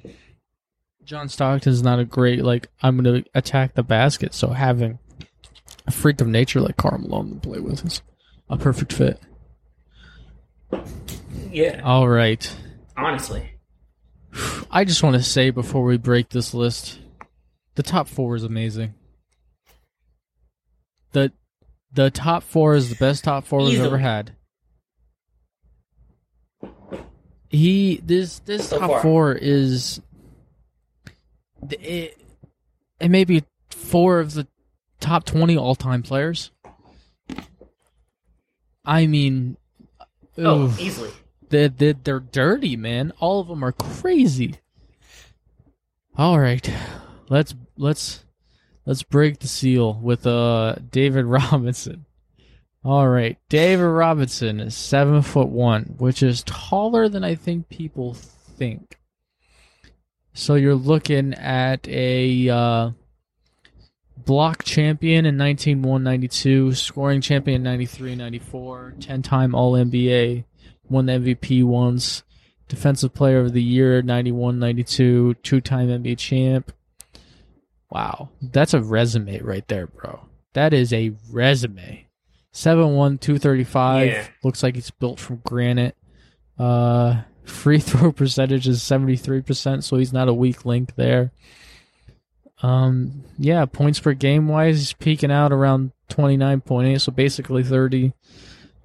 John Stockton's not a great like I'm going to attack the basket, so having a freak of nature like Karl Malone to play with is a perfect fit. Yeah, All right. honestly. I just want to say before we break this list, the top 4 is amazing. The the top 4 is the best top 4 we've ever had. He this this So top far. 4 is it, it may be 4 of the top 20 all-time players. I mean Oh, oof. easily. They're, they're, they're dirty, man. All of them are crazy. All right, let's let's let's break the seal with uh David Robinson. All right, David Robinson is seven foot one, which is taller than I think people think. So you're looking at a uh, block champion in 1992, scoring champion in 93 94, 10 time All NBA, won the MVP once, defensive player of the year 91 92, two time NBA champ. Wow, that's a resume right there, bro. That is a resume. 7'1, 235. Yeah. Looks like he's built from granite. Uh, free throw percentage is 73%, so he's not a weak link there. Um, yeah, points per game wise, he's peaking out around 29.8, so basically 30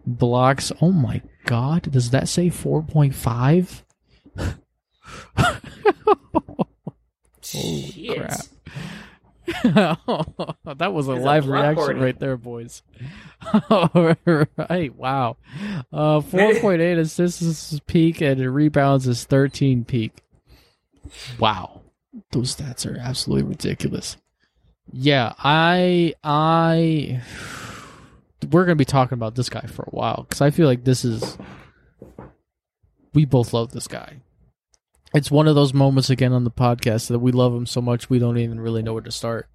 blocks. Oh my god, does that say 4.5? Holy Shit. Crap. that was a live reaction right there, boys. All right, wow. Uh, 4.8 assists is peak, and rebounds is 13 peak. Wow, those stats are absolutely ridiculous. Yeah, I, I, we're gonna be talking about this guy for a while because I feel like this is, we both love this guy it's one of those moments again on the podcast that we love him so much we don't even really know where to start.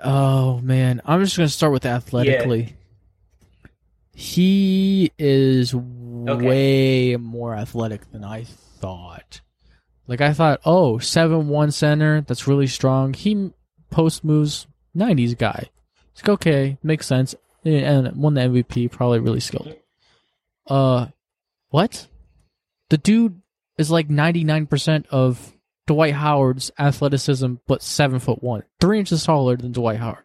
Oh man, I'm just gonna start with athletically. He is way more athletic than I thought. Like I thought, oh, seven one center, that's really strong. He post moves, nineties guy. It's like, okay, makes sense. And won the MVP, probably really skilled. Uh, what? The dude is like 99% of Dwight Howard's athleticism, but seven foot one, three inches taller than Dwight Howard.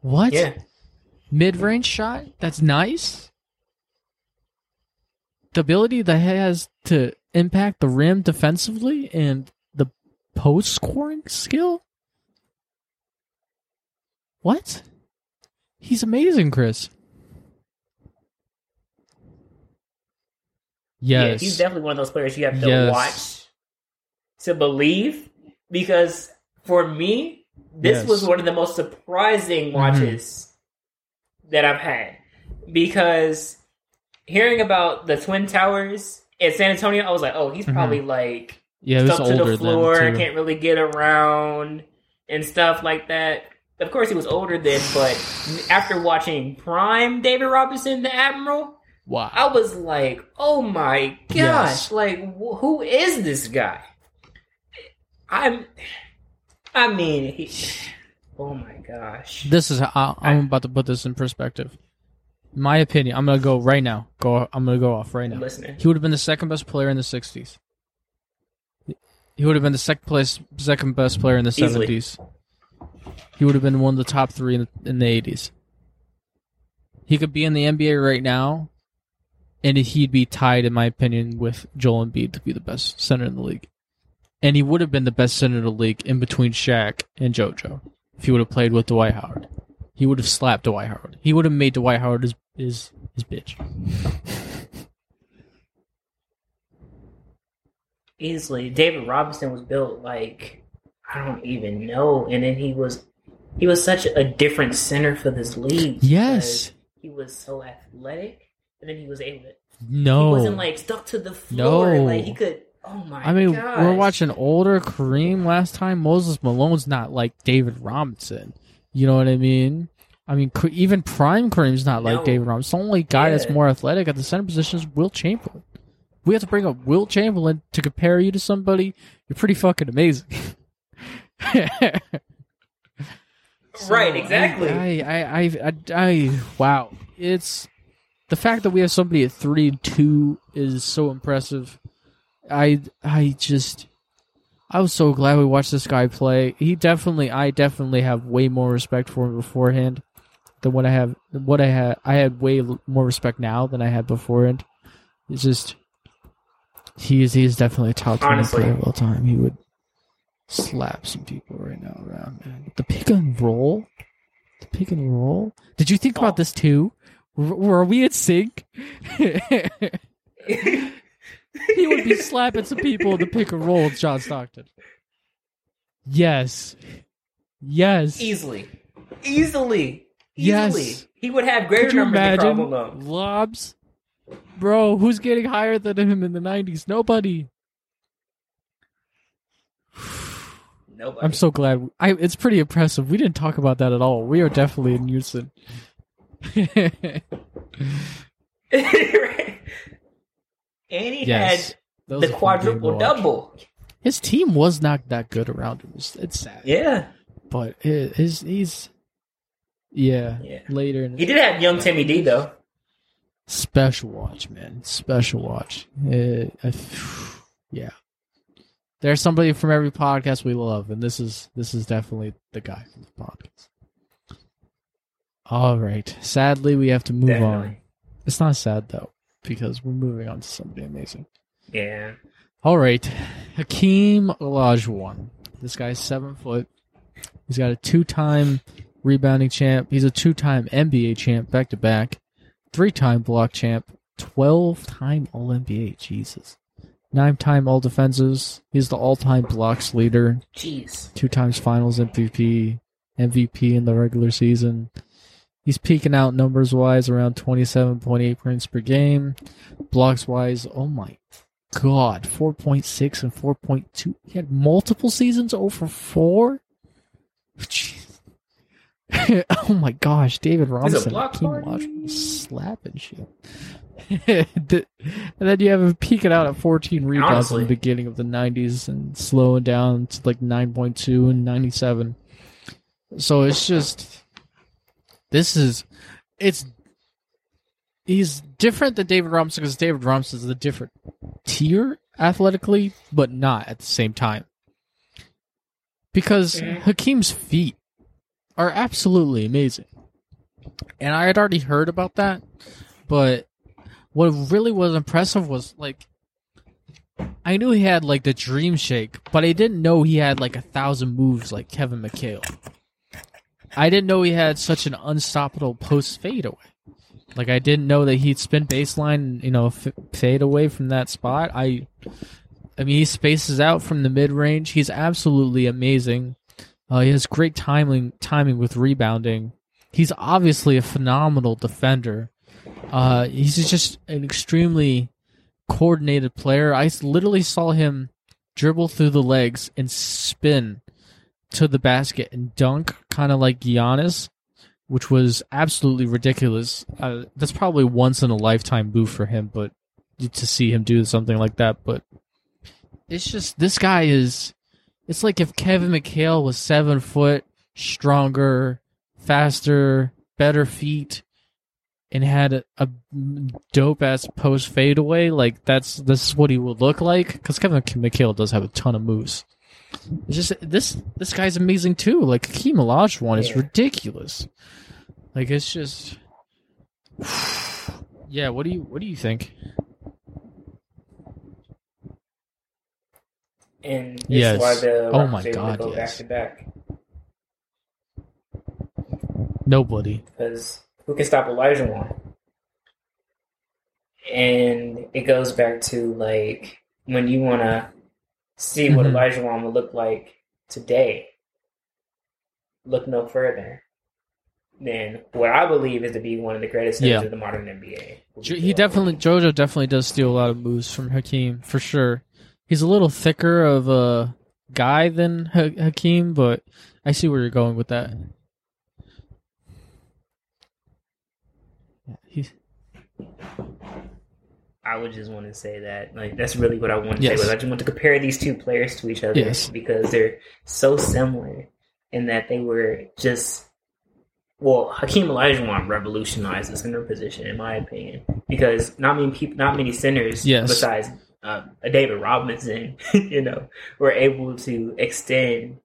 What? Yeah. Mid range shot? That's nice. The ability that he has to impact the rim defensively and the post scoring skill? What? He's amazing, Chris. Yeah, Yes. he's definitely one of those players you have to Yes. watch to believe. Because for me, this Yes. Mm-hmm. was one of the most surprising watches that I've had. Because hearing about the Twin Towers at San Antonio, I was like, oh, he's probably like yeah, stuck to older the floor, can't really get around and stuff like that. Of course, he was older then, but after watching Prime David Robinson, the Admiral, Wow. I was like, oh my gosh, Yes. like wh- who is this guy? I'm, I mean, he, oh my gosh. This is how I, I'm about to put this in perspective. My opinion. I'm gonna go right now. Go. I'm gonna go off right now. listening. He would have been the second best player in the '60s. He would have been the second place, second best player in the Easily. '70s. He would have been one of the top three in, in the '80s. He could be in the NBA right now, and he'd be tied, in my opinion, with Joel Embiid to be the best center in the league. And he would have been the best center in the league in between Shaq and JoJo if he would have played with Dwight Howard. He would have slapped Dwight Howard. He would have made Dwight Howard his his, his bitch. Easily, David Robinson was built like I don't even know, and then he was he was such a different center for this league. Yes, he was so athletic and then he was able to. No. He wasn't like stuck to the floor. No. Like he could. Oh my! I mean, gosh. we're watching older Kareem last time. Moses Malone's not like David Robinson. You know what I mean? I mean, even prime Kareem's not like No. David Robinson. The only guy that's more athletic at the center position is Wilt Chamberlain. We have to bring up Wilt Chamberlain to compare you to somebody. You're pretty fucking amazing. So, Right, exactly. I, I, I, I, I, wow. It's the fact that we have somebody at three and two is so impressive. I, I just, I was so glad we watched this guy play. He definitely, I definitely have way more respect for him beforehand than what I have. What I had, I had way more respect now than I had beforehand. It's just, he is, he is definitely a top twenty Honestly. player of all time. He would slap some people right now around, man. The pick and roll, the pick and roll. Did you think Oh. about this too? Were, we in sync? he would be slapping some people in the pick and roll with John Stockton. Yes. Yes. easily, easily, Yes. easily. He would have greater Could you numbers than imagine Malone. lobs? Bro, who's getting higher than him in the 90s? Nobody. Nobody. I'm so glad. I, it's pretty impressive. We didn't talk about that at all. We are definitely in unison. Right. And he yes. Had the a fun game to quadruple double. His team was not that good around him. It's, it's sad. Yeah, But his, he's. Yeah. Yeah. Later in he did have young Timmy D though. Special watch, man. Special watch. I, yeah. There's somebody from every podcast we love, and this is this is definitely the guy from the podcast. All right. Sadly, we have to move on. It's not sad though, because we're moving on to somebody amazing. Yeah, All right, Hakeem Olajuwon. This guy's seven foot. He's got a two-time rebounding champ. He's a two-time NBA champ, back to back. Three-time block champ. Twelve-time All NBA. Jesus. Nine-time All Defenses. He's the all-time blocks leader. jeez. Two times Finals MVP. MVP in the regular season. He's peaking out numbers wise around 27.8 points per game. Blocks wise, oh my god, 4.6 and 4.2. He had multiple seasons oh over four. Jeez. oh my gosh, David Robinson, Hakeem. Olajuwon slapping shit. And then you have him peaking out at 14 rebounds Honestly. in the beginning of the 90s and slowing down to like 9.2 and 97. So it's just this is it's he's different than David Robinson because David Robinson is a different tier athletically, but not at the same time. Because Mhm. Hakeem's feet are absolutely amazing. And I had already heard about that, but what really was impressive was like I knew he had like the dream shake, but I didn't know he had like a thousand moves like Kevin McHale. I didn't know he had such an unstoppable post fadeaway. Like I didn't know that he'd spin baseline, you know, f- fade away from that spot. I, I mean, he spaces out from the mid range. He's absolutely amazing. Uh, he has great timing, timing with rebounding. He's obviously a phenomenal defender. Uh, he's just an extremely coordinated player. I literally saw him dribble through the legs and spin to the basket and dunk, kind of like Giannis, which was absolutely ridiculous. Uh, that's probably once in a lifetime move for him, but to see him do something like that, but it's just this guy is. It's like if Kevin McHale was seven foot, stronger, faster, better feet, and had a, a dope ass post fadeaway. Like that's this is what he would look like. Because Kevin McHale does have a ton of moves. It's just this this guy's amazing too. Like Hakeem Olajuwon is Yeah. ridiculous. Like it's just, yeah. What do you what do you think? And Yes. why the Oh my are able to God, go yes. back to back. Nobody. Because who can stop Olajuwon? And it goes back to like when you wanna see what Mhm. Olajuwon would look like today, look no further than what I believe is to be one of the greatest Yeah. of the modern NBA. He definitely Jojo definitely does steal a lot of moves from Hakeem for sure. He's a little thicker of a guy than ha- Hakeem, but I see where you're going with that. Yeah, he, I would just want to say that, like, that's really what I want to Yes. say. Was I just want to compare these two players to each other Yes. because they're so similar in that they were just. Well, Hakeem Olajuwon revolutionized the center position, in my opinion, because not many people, not many centers, Yes. besides uh, a David Robinson, you know, were able to extend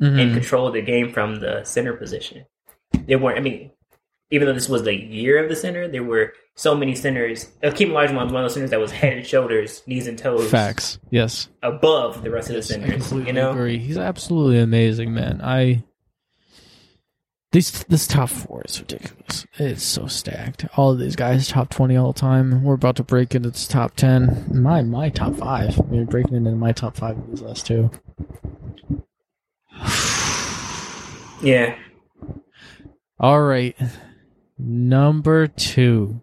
and Mhm. control the game from the center position. They weren't. I mean, even though this was the year of the center, there were so many centers. Hakeem uh, Olajuwon was one of those centers that was head and shoulders, knees and toes, Facts. Yes. above the rest of the I centers. You know, agree. He's absolutely amazing, man. I these this top four is ridiculous. It's so stacked. All of these guys top twenty all the time. We're about to break into this top ten. My my top five. We're breaking into my top five of these last two. yeah. All right. Number two.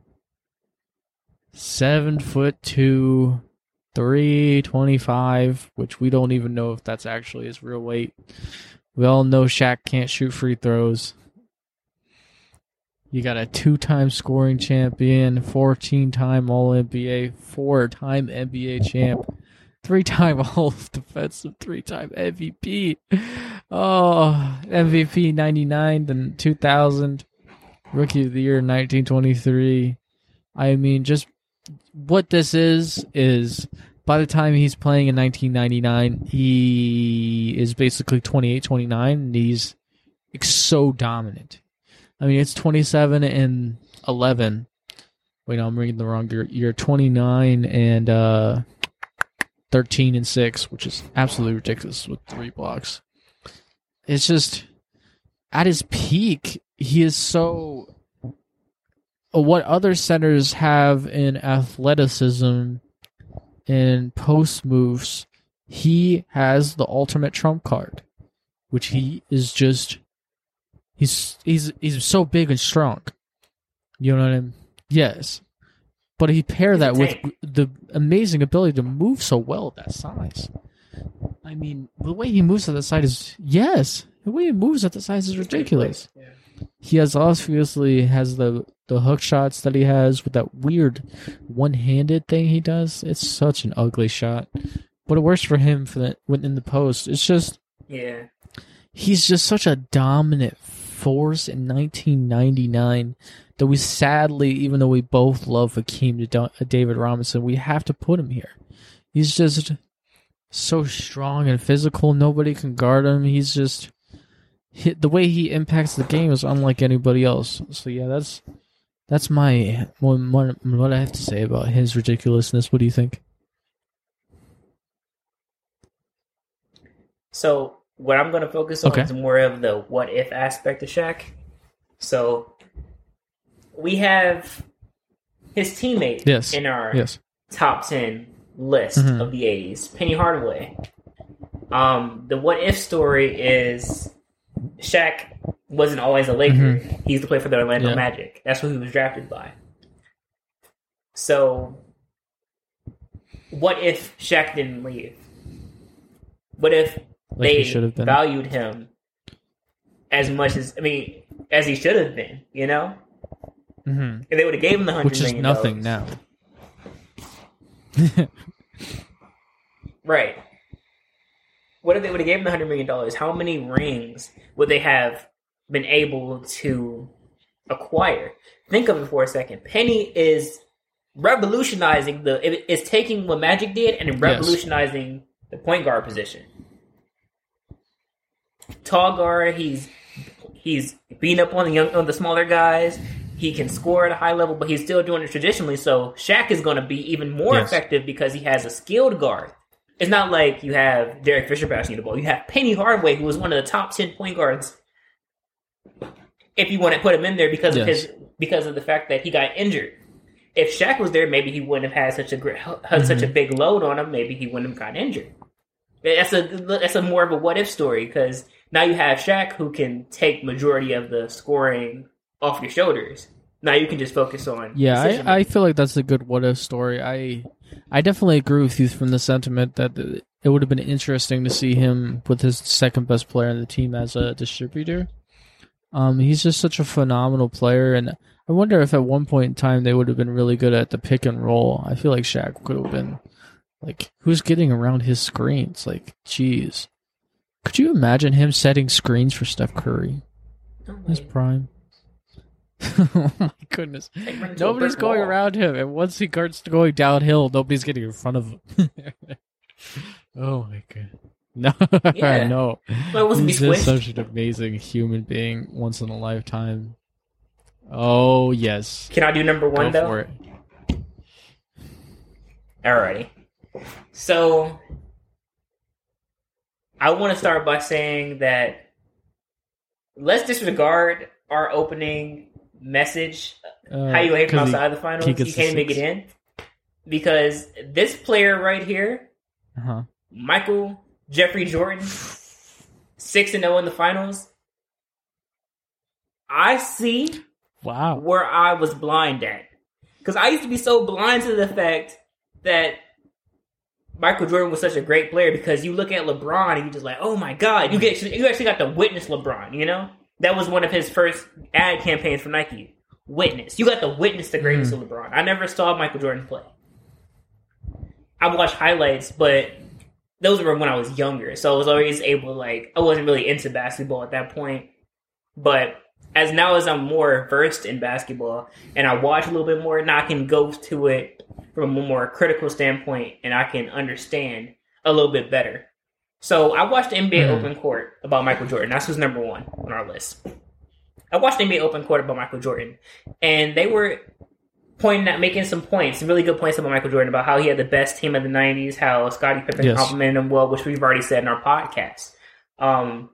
Seven foot two, three twenty five, which we don't even know if that's actually his real weight. We all know Shaq can't shoot free throws. You got a two time scoring champion, 14 time All NBA, four time NBA champ, three time All Defensive, three time MVP. Oh, MVP 99, then 2000, Rookie of the Year 1923. I mean, just what this is, is by the time he's playing in 1999, he is basically 28, 29, and he's so dominant. I mean, it's 27 and 11. Wait, no, I'm reading the wrong year. Year 29 and uh, 13 and 6, which is absolutely ridiculous with three blocks. It's just at his peak, he is so. What other centers have in athleticism and post moves, he has the ultimate trump card, which he is just he's he's he's so big and strong. You know what I mean? Yes. But he pair He's a that with the amazing ability to move so well at that size. I mean, the way he moves at that size is yes. The way he moves at the size is ridiculous. Yeah. He has obviously has the the hook shots that he has with that weird one handed thing he does. It's such an ugly shot, but it works for him for the when in the post. It's just Yeah. he's just such a dominant force in 1999 that we sadly, even though we both love Hakeem to uh, David Robinson, we have to put him here. He's just so strong and physical. Nobody can guard him. He's just hit the way he impacts the game is unlike anybody else. So yeah, that's that's my what, what what I have to say about his ridiculousness. What do you think? So what I'm going to focus on Okay. is more of the what if aspect of Shaq. So we have his teammate Yes. in our Yes. top 10 list Mhm. of the 80s, Penny Hardaway. Um, the what if story is Shaq wasn't always a Laker. He used to play for the Orlando Mm-hmm. Yeah. Magic. That's who he was drafted by. So, what if Shaq didn't leave? What if Like they should have been. valued him as much as I mean, as he should have been? You know, hmm if they would have gave him the hundred Which is nothing dollars- now. Right. What if they would have gave him the hundred million dollars? How many rings would they have been able to acquire? Think of it for a second. Penny is revolutionizing the. it- It's taking what Magic did and revolutionizing the point guard position. Tall guard. He's he's beating up on the young on the smaller guys. He can score at a high level, but he's still doing it traditionally. So Shaq is going to be even more Yes. effective because he has a skilled guard. It's not like you have Derek Fisher passing you the ball. You have Penny Hardaway, who was one of the top ten point guards. If you want to put him in there because of his because of the fact that he got injured, if Shaq was there, maybe he wouldn't have had such a great, had such a mm-hmm. big load on him. Maybe he wouldn't have gotten injured. That's a that's a more of a what if story because now you have Shaq who can take majority of the scoring off your shoulders. Now you can just focus on Yeah, I, I feel like that's a good what if story. I I definitely agree with you from the sentiment that it would have been interesting to see him with his second best player in the team as a distributor. Um, he's just such a phenomenal player, and I wonder if at one point in time they would have been really good at the pick and roll. I feel like Shaq could have been like, who's getting around his screens? Like, jeez, could you imagine him setting screens for Steph Curry? His prime. oh my goodness. Like, run into a Nobody's going wall. around him, and once he starts going downhill, nobody's getting in front of him. oh my god. No, Yeah. no. Well, He's just such an amazing human being, once in a lifetime. Oh yes, Can I do number one go though? for it. Alrighty. So I want to start by saying that let's disregard our opening message. Uh, how you hate him 'cause he- outside the finals? he You can't make it in because this player right here, uh-huh. Michael Jeffrey Jordan, six and zero in the finals. I see Wow. where I was blind at. Because I used to be so blind to the fact that Michael Jordan was such a great player because you look at LeBron and you just like, oh my god, you get you actually got to witness LeBron, you know? That was one of his first ad campaigns for Nike. Witness. You got to witness the greatness hmm. of LeBron. I never saw Michael Jordan play. I watched highlights, but those were when I was younger. So I was always able like I wasn't really into basketball at that point. But as now as I'm more versed in basketball and I watch a little bit more, now I can go to it from a more critical standpoint and I can understand a little bit better. So I watched NBA Mhm. Open Court about Michael Jordan. That's who's number one on our list. I watched NBA Open Court about Michael Jordan, and they were pointing at making some points, really good points about Michael Jordan about how he had the best team of the '90s, how Scottie Pippen Yes. complimented him well, which we've already said in our podcast. Um,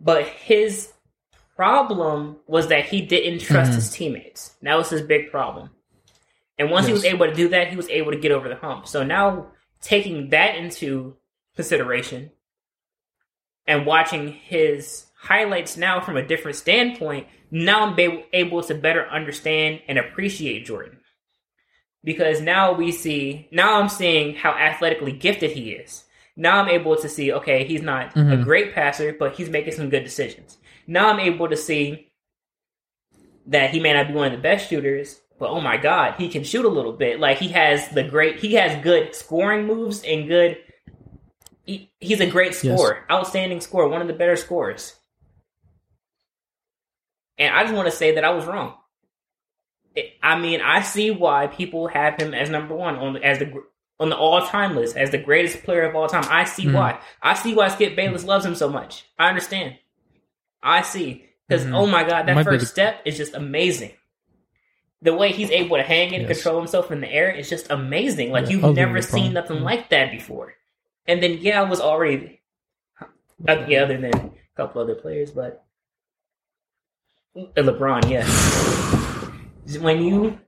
but his problem was that he didn't trust Mhm. his teammates. That was his big problem. And once he was able to do that, he was able to get over the hump. So now taking that into consideration and watching his highlights now from a different standpoint, now I'm able to better understand and appreciate Jordan. Because now we see, now I'm seeing how athletically gifted he is. Now I'm able to see, okay, he's not a Mhm. great passer, but he's making some good decisions. Now I'm able to see that he may not be one of the best shooters, but oh my god, he can shoot a little bit. Like he has the great, he has good scoring moves and good. He, he's a great Yes. scorer, outstanding scorer, one of the better scorers. And I just want to say that I was wrong. It, I mean, I see why people have him as number one on the, as the on the all time list as the greatest player of all time. I see Mhm. why. I see why Skip Bayless loves him so much. I understand. I see because Mhm. oh my god, that first the- step is just amazing. The way he's able to hang and Yes. control himself in the air is just amazing. Like Yeah, you've never seen nothing Mhm. like that before. And then yeah, I was already yeah, other than a couple other players, but LeBron, yes. when you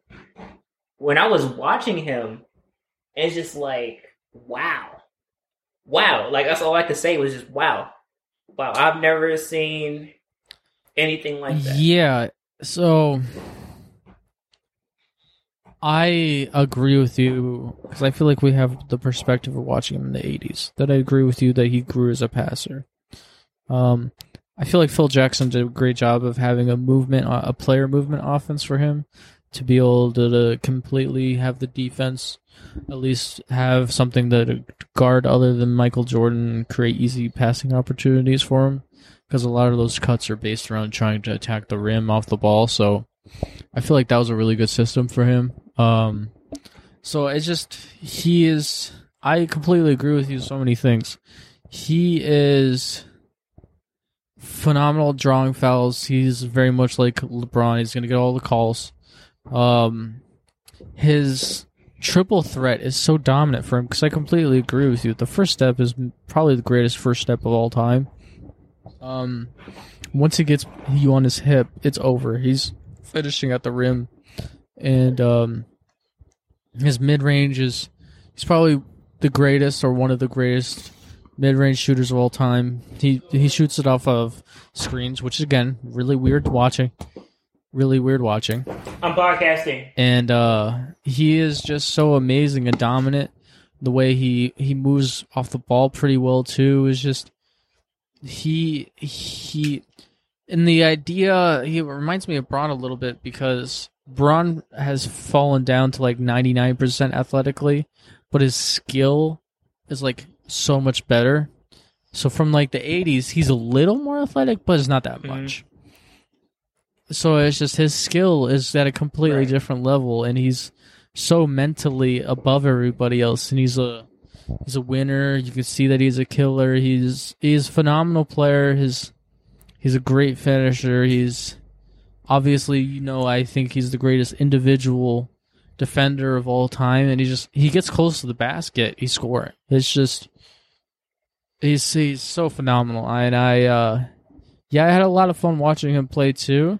when I was watching him, it's just like wow, wow. Like that's all I could say was just wow, wow. I've never seen anything like that. Yeah. So I agree with you because I feel like we have the perspective of watching him in the '80s. That I agree with you that he grew as a passer. Um, I feel like Phil Jackson did a great job of having a movement, a player movement offense for him to be able to, to completely have the defense at least have something that guard other than Michael Jordan create easy passing opportunities for him because a lot of those cuts are based around trying to attack the rim off the ball. So I feel like that was a really good system for him. Um, so it's just he is. I completely agree with you. So many things. He is phenomenal drawing fouls. He's very much like LeBron. He's gonna get all the calls. Um, his triple threat is so dominant for him because I completely agree with you. The first step is probably the greatest first step of all time. Um, once he gets you on his hip, it's over. He's finishing at the rim and um, his mid range is he's probably the greatest or one of the greatest mid range shooters of all time. He he shoots it off of screens, which is again really weird watching. Really weird watching. I'm podcasting. And uh he is just so amazing and dominant. The way he he moves off the ball pretty well too is just he he and the idea he reminds me of Bron a little bit because Bron has fallen down to like 99% athletically, but his skill is like so much better. So from like the 80s, he's a little more athletic, but it's not that Mhm. much. So it's just his skill is at a completely Right. different level, and he's so mentally above everybody else, and he's a he's a winner. You can see that he's a killer. He's he's a phenomenal player. His he's a great finisher. He's obviously you know I think he's the greatest individual defender of all time, and he just he gets close to the basket, he's scoring. It's just he's he's so phenomenal, and I uh yeah I had a lot of fun watching him play too.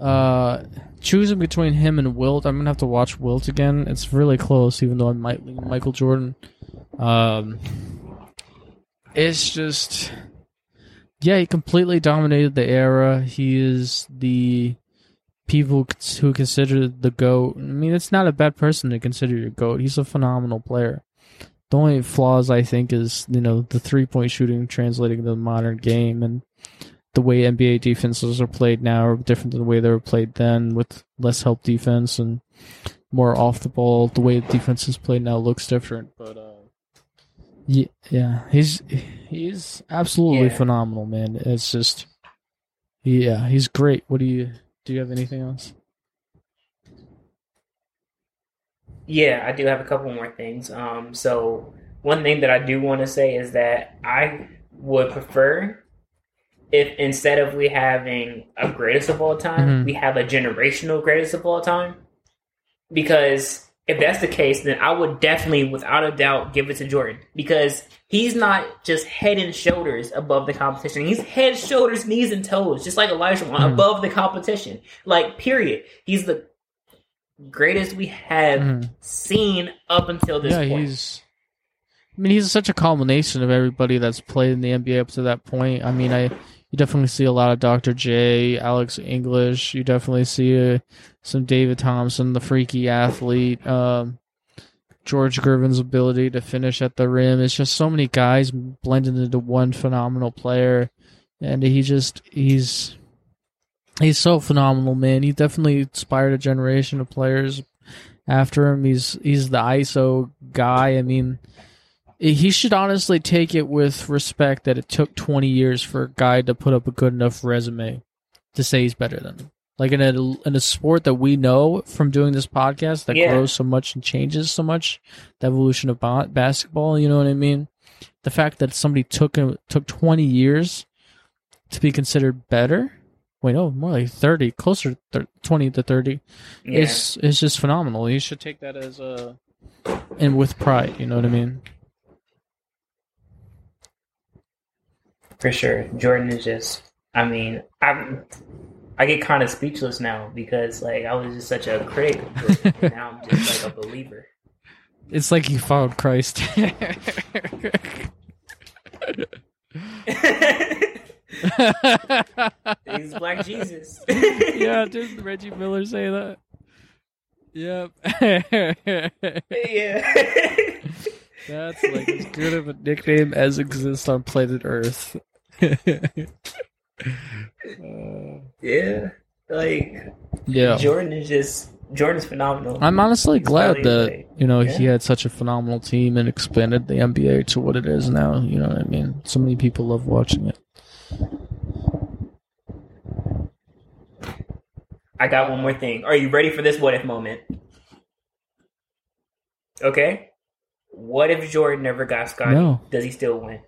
Uh, choosing between him and Wilt, I'm gonna have to watch Wilt again. It's really close, even though I might lean Michael Jordan. Um, it's just yeah, he completely dominated the era. He is the people who consider the goat. I mean, it's not a bad person to consider your goat. He's a phenomenal player. The only flaws I think is you know the three point shooting translating to the modern game and the way NBA defenses are played now are different than the way they were played then, with less help defense and more off the ball. The way defense is played now looks different, but uh, yeah, yeah, he's he's absolutely Yeah. phenomenal, man. It's just yeah, he's great. What do you do? You have anything else? Yeah, I do have a couple more things. Um, so one thing that I do want to say is that I would prefer if instead of we having a greatest of all time, Mhm. we have a generational greatest of all time. Because if that's the case, then I would definitely, without a doubt, give it to Jordan because he's not just head and shoulders above the competition. He's head, shoulders, knees, and toes, just like Elijah Mhm. above the competition. Like, period. He's the greatest we have Mhm. seen up until this yeah, point. he's. I mean, he's such a culmination of everybody that's played in the NBA up to that point. I mean, I you definitely see a lot of Dr. J, Alex English. You definitely see uh, some David Thompson, the freaky athlete. Um, George Gervin's ability to finish at the rim. It's just so many guys blended into one phenomenal player, and he just he's he's so phenomenal, man. He definitely inspired a generation of players after him. He's he's the ISO guy. I mean, he should honestly take it with respect that it took 20 years for a guy to put up a good enough resume to say he's better than him. Like in a in a sport that we know from doing this podcast that Yeah. grows so much and changes so much, the evolution of ba- basketball. You know what I mean? The fact that somebody took him took 20 years to be considered better. Wait, no, more like 30, closer to thir- 20 to 30 yeah. it's it's just phenomenal. You should take that as a and with pride. You know what I mean? For sure. Jordan is just I mean, I'm I get kind of speechless now because like I was just such a critic now I'm just like a believer. It's like you found Christ. He's Black Jesus. yeah, did Reggie Miller say that? Yep. yeah. That's like as good of a nickname as exists on planet Earth. Uh, yeah. Like yeah. Jordan is just Jordan's phenomenal. I'm honestly He's glad that you know he had such a phenomenal team and expanded the NBA to what it is now. You know what I mean? So many people love watching it. I got one more thing. Are you ready for this what if moment? Okay. What if Jordan never got Scottie? No. Does he still win?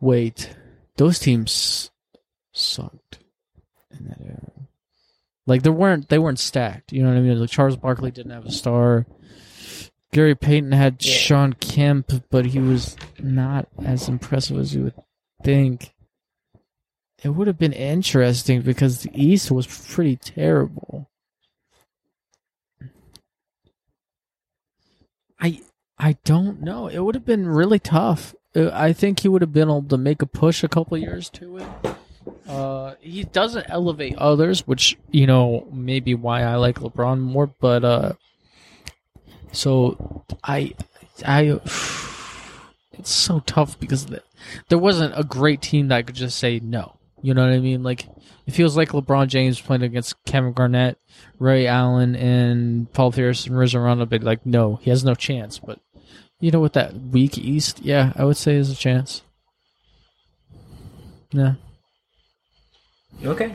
Wait, those teams sucked in that era. Like they weren't they weren't stacked. You know what I mean? Like Charles Barkley didn't have a star. Gary Payton had Yeah. Shawn Kemp, but he was not as impressive as you would think. It would have been interesting because the East was pretty terrible. I I don't know. It would have been really tough. Uh, I think he would have been able to make a push a couple years to it. Uh, he doesn't elevate others, which you know maybe why I like LeBron more. But uh, so I I it's so tough because there wasn't a great team that I could just say no. You know what I mean? Like it feels like LeBron James playing against Kevin Garnett, Ray Allen, and Paul Pierce and Rajon Rondo. But like, no, he has no chance. But you know, with that weak East, yeah, I would say is a chance. Yeah. Okay.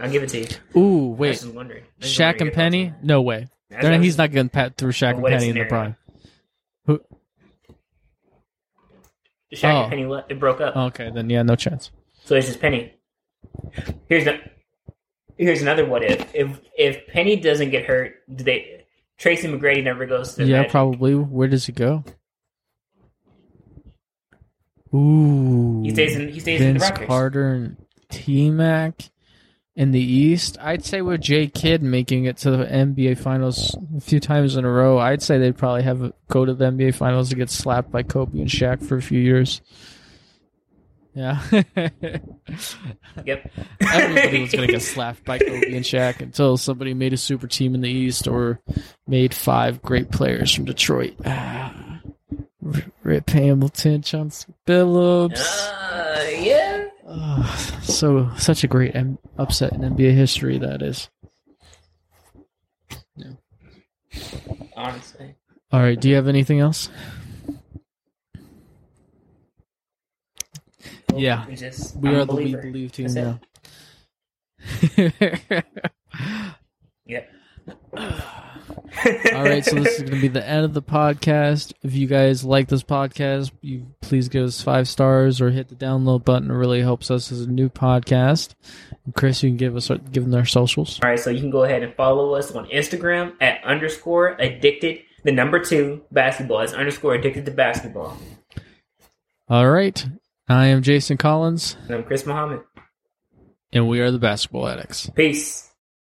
I'll give it to you. Ooh, I wait. was just wondering. I was Shaq wondering and Penny? No way. What I he's was- not getting pat through Shaq oh, and Penny in the prime. Who? Shaq Oh. and Penny le- it broke up. Okay, then yeah, no chance. So it's just Penny. Here's the here's another what if. If if Penny doesn't get hurt, do they Tracy McGrady never goes to yeah, Magic. probably. Where does he go? Ooh, He stays in he stays in the Vince Rockets. Carter and T Mac in the East. I'd say with Jay Kidd making it to the NBA Finals a few times in a row, I'd say they'd probably have a, go to the NBA Finals and get slapped by Kobe and Shaq for a few years. Yeah, Yep. everybody was gonna get slapped by Kobe and Shaq until somebody made a super team in the East or made five great players from Detroit. Ah, Rip Hamilton, Chauncey Billups. Uh, yeah. Oh, so such a great M- upset in NBA history that is. Yeah. Honestly. All right, do you have anything else? Yeah. We just We I'm are the We. Believe team now. Yep. All right, so this is going to be the end of the podcast. If you guys like this podcast, you please give us five stars or hit the download button. It really helps us as a new podcast. And Chris, you can give us give them our socials. All right, so you can go ahead and follow us on Instagram at underscore addicted the number two basketball. is underscore addicted to basketball. All right, I am Jason Collins, And I'm Chris Muhammad. and we are the Basketball Addicts. Peace.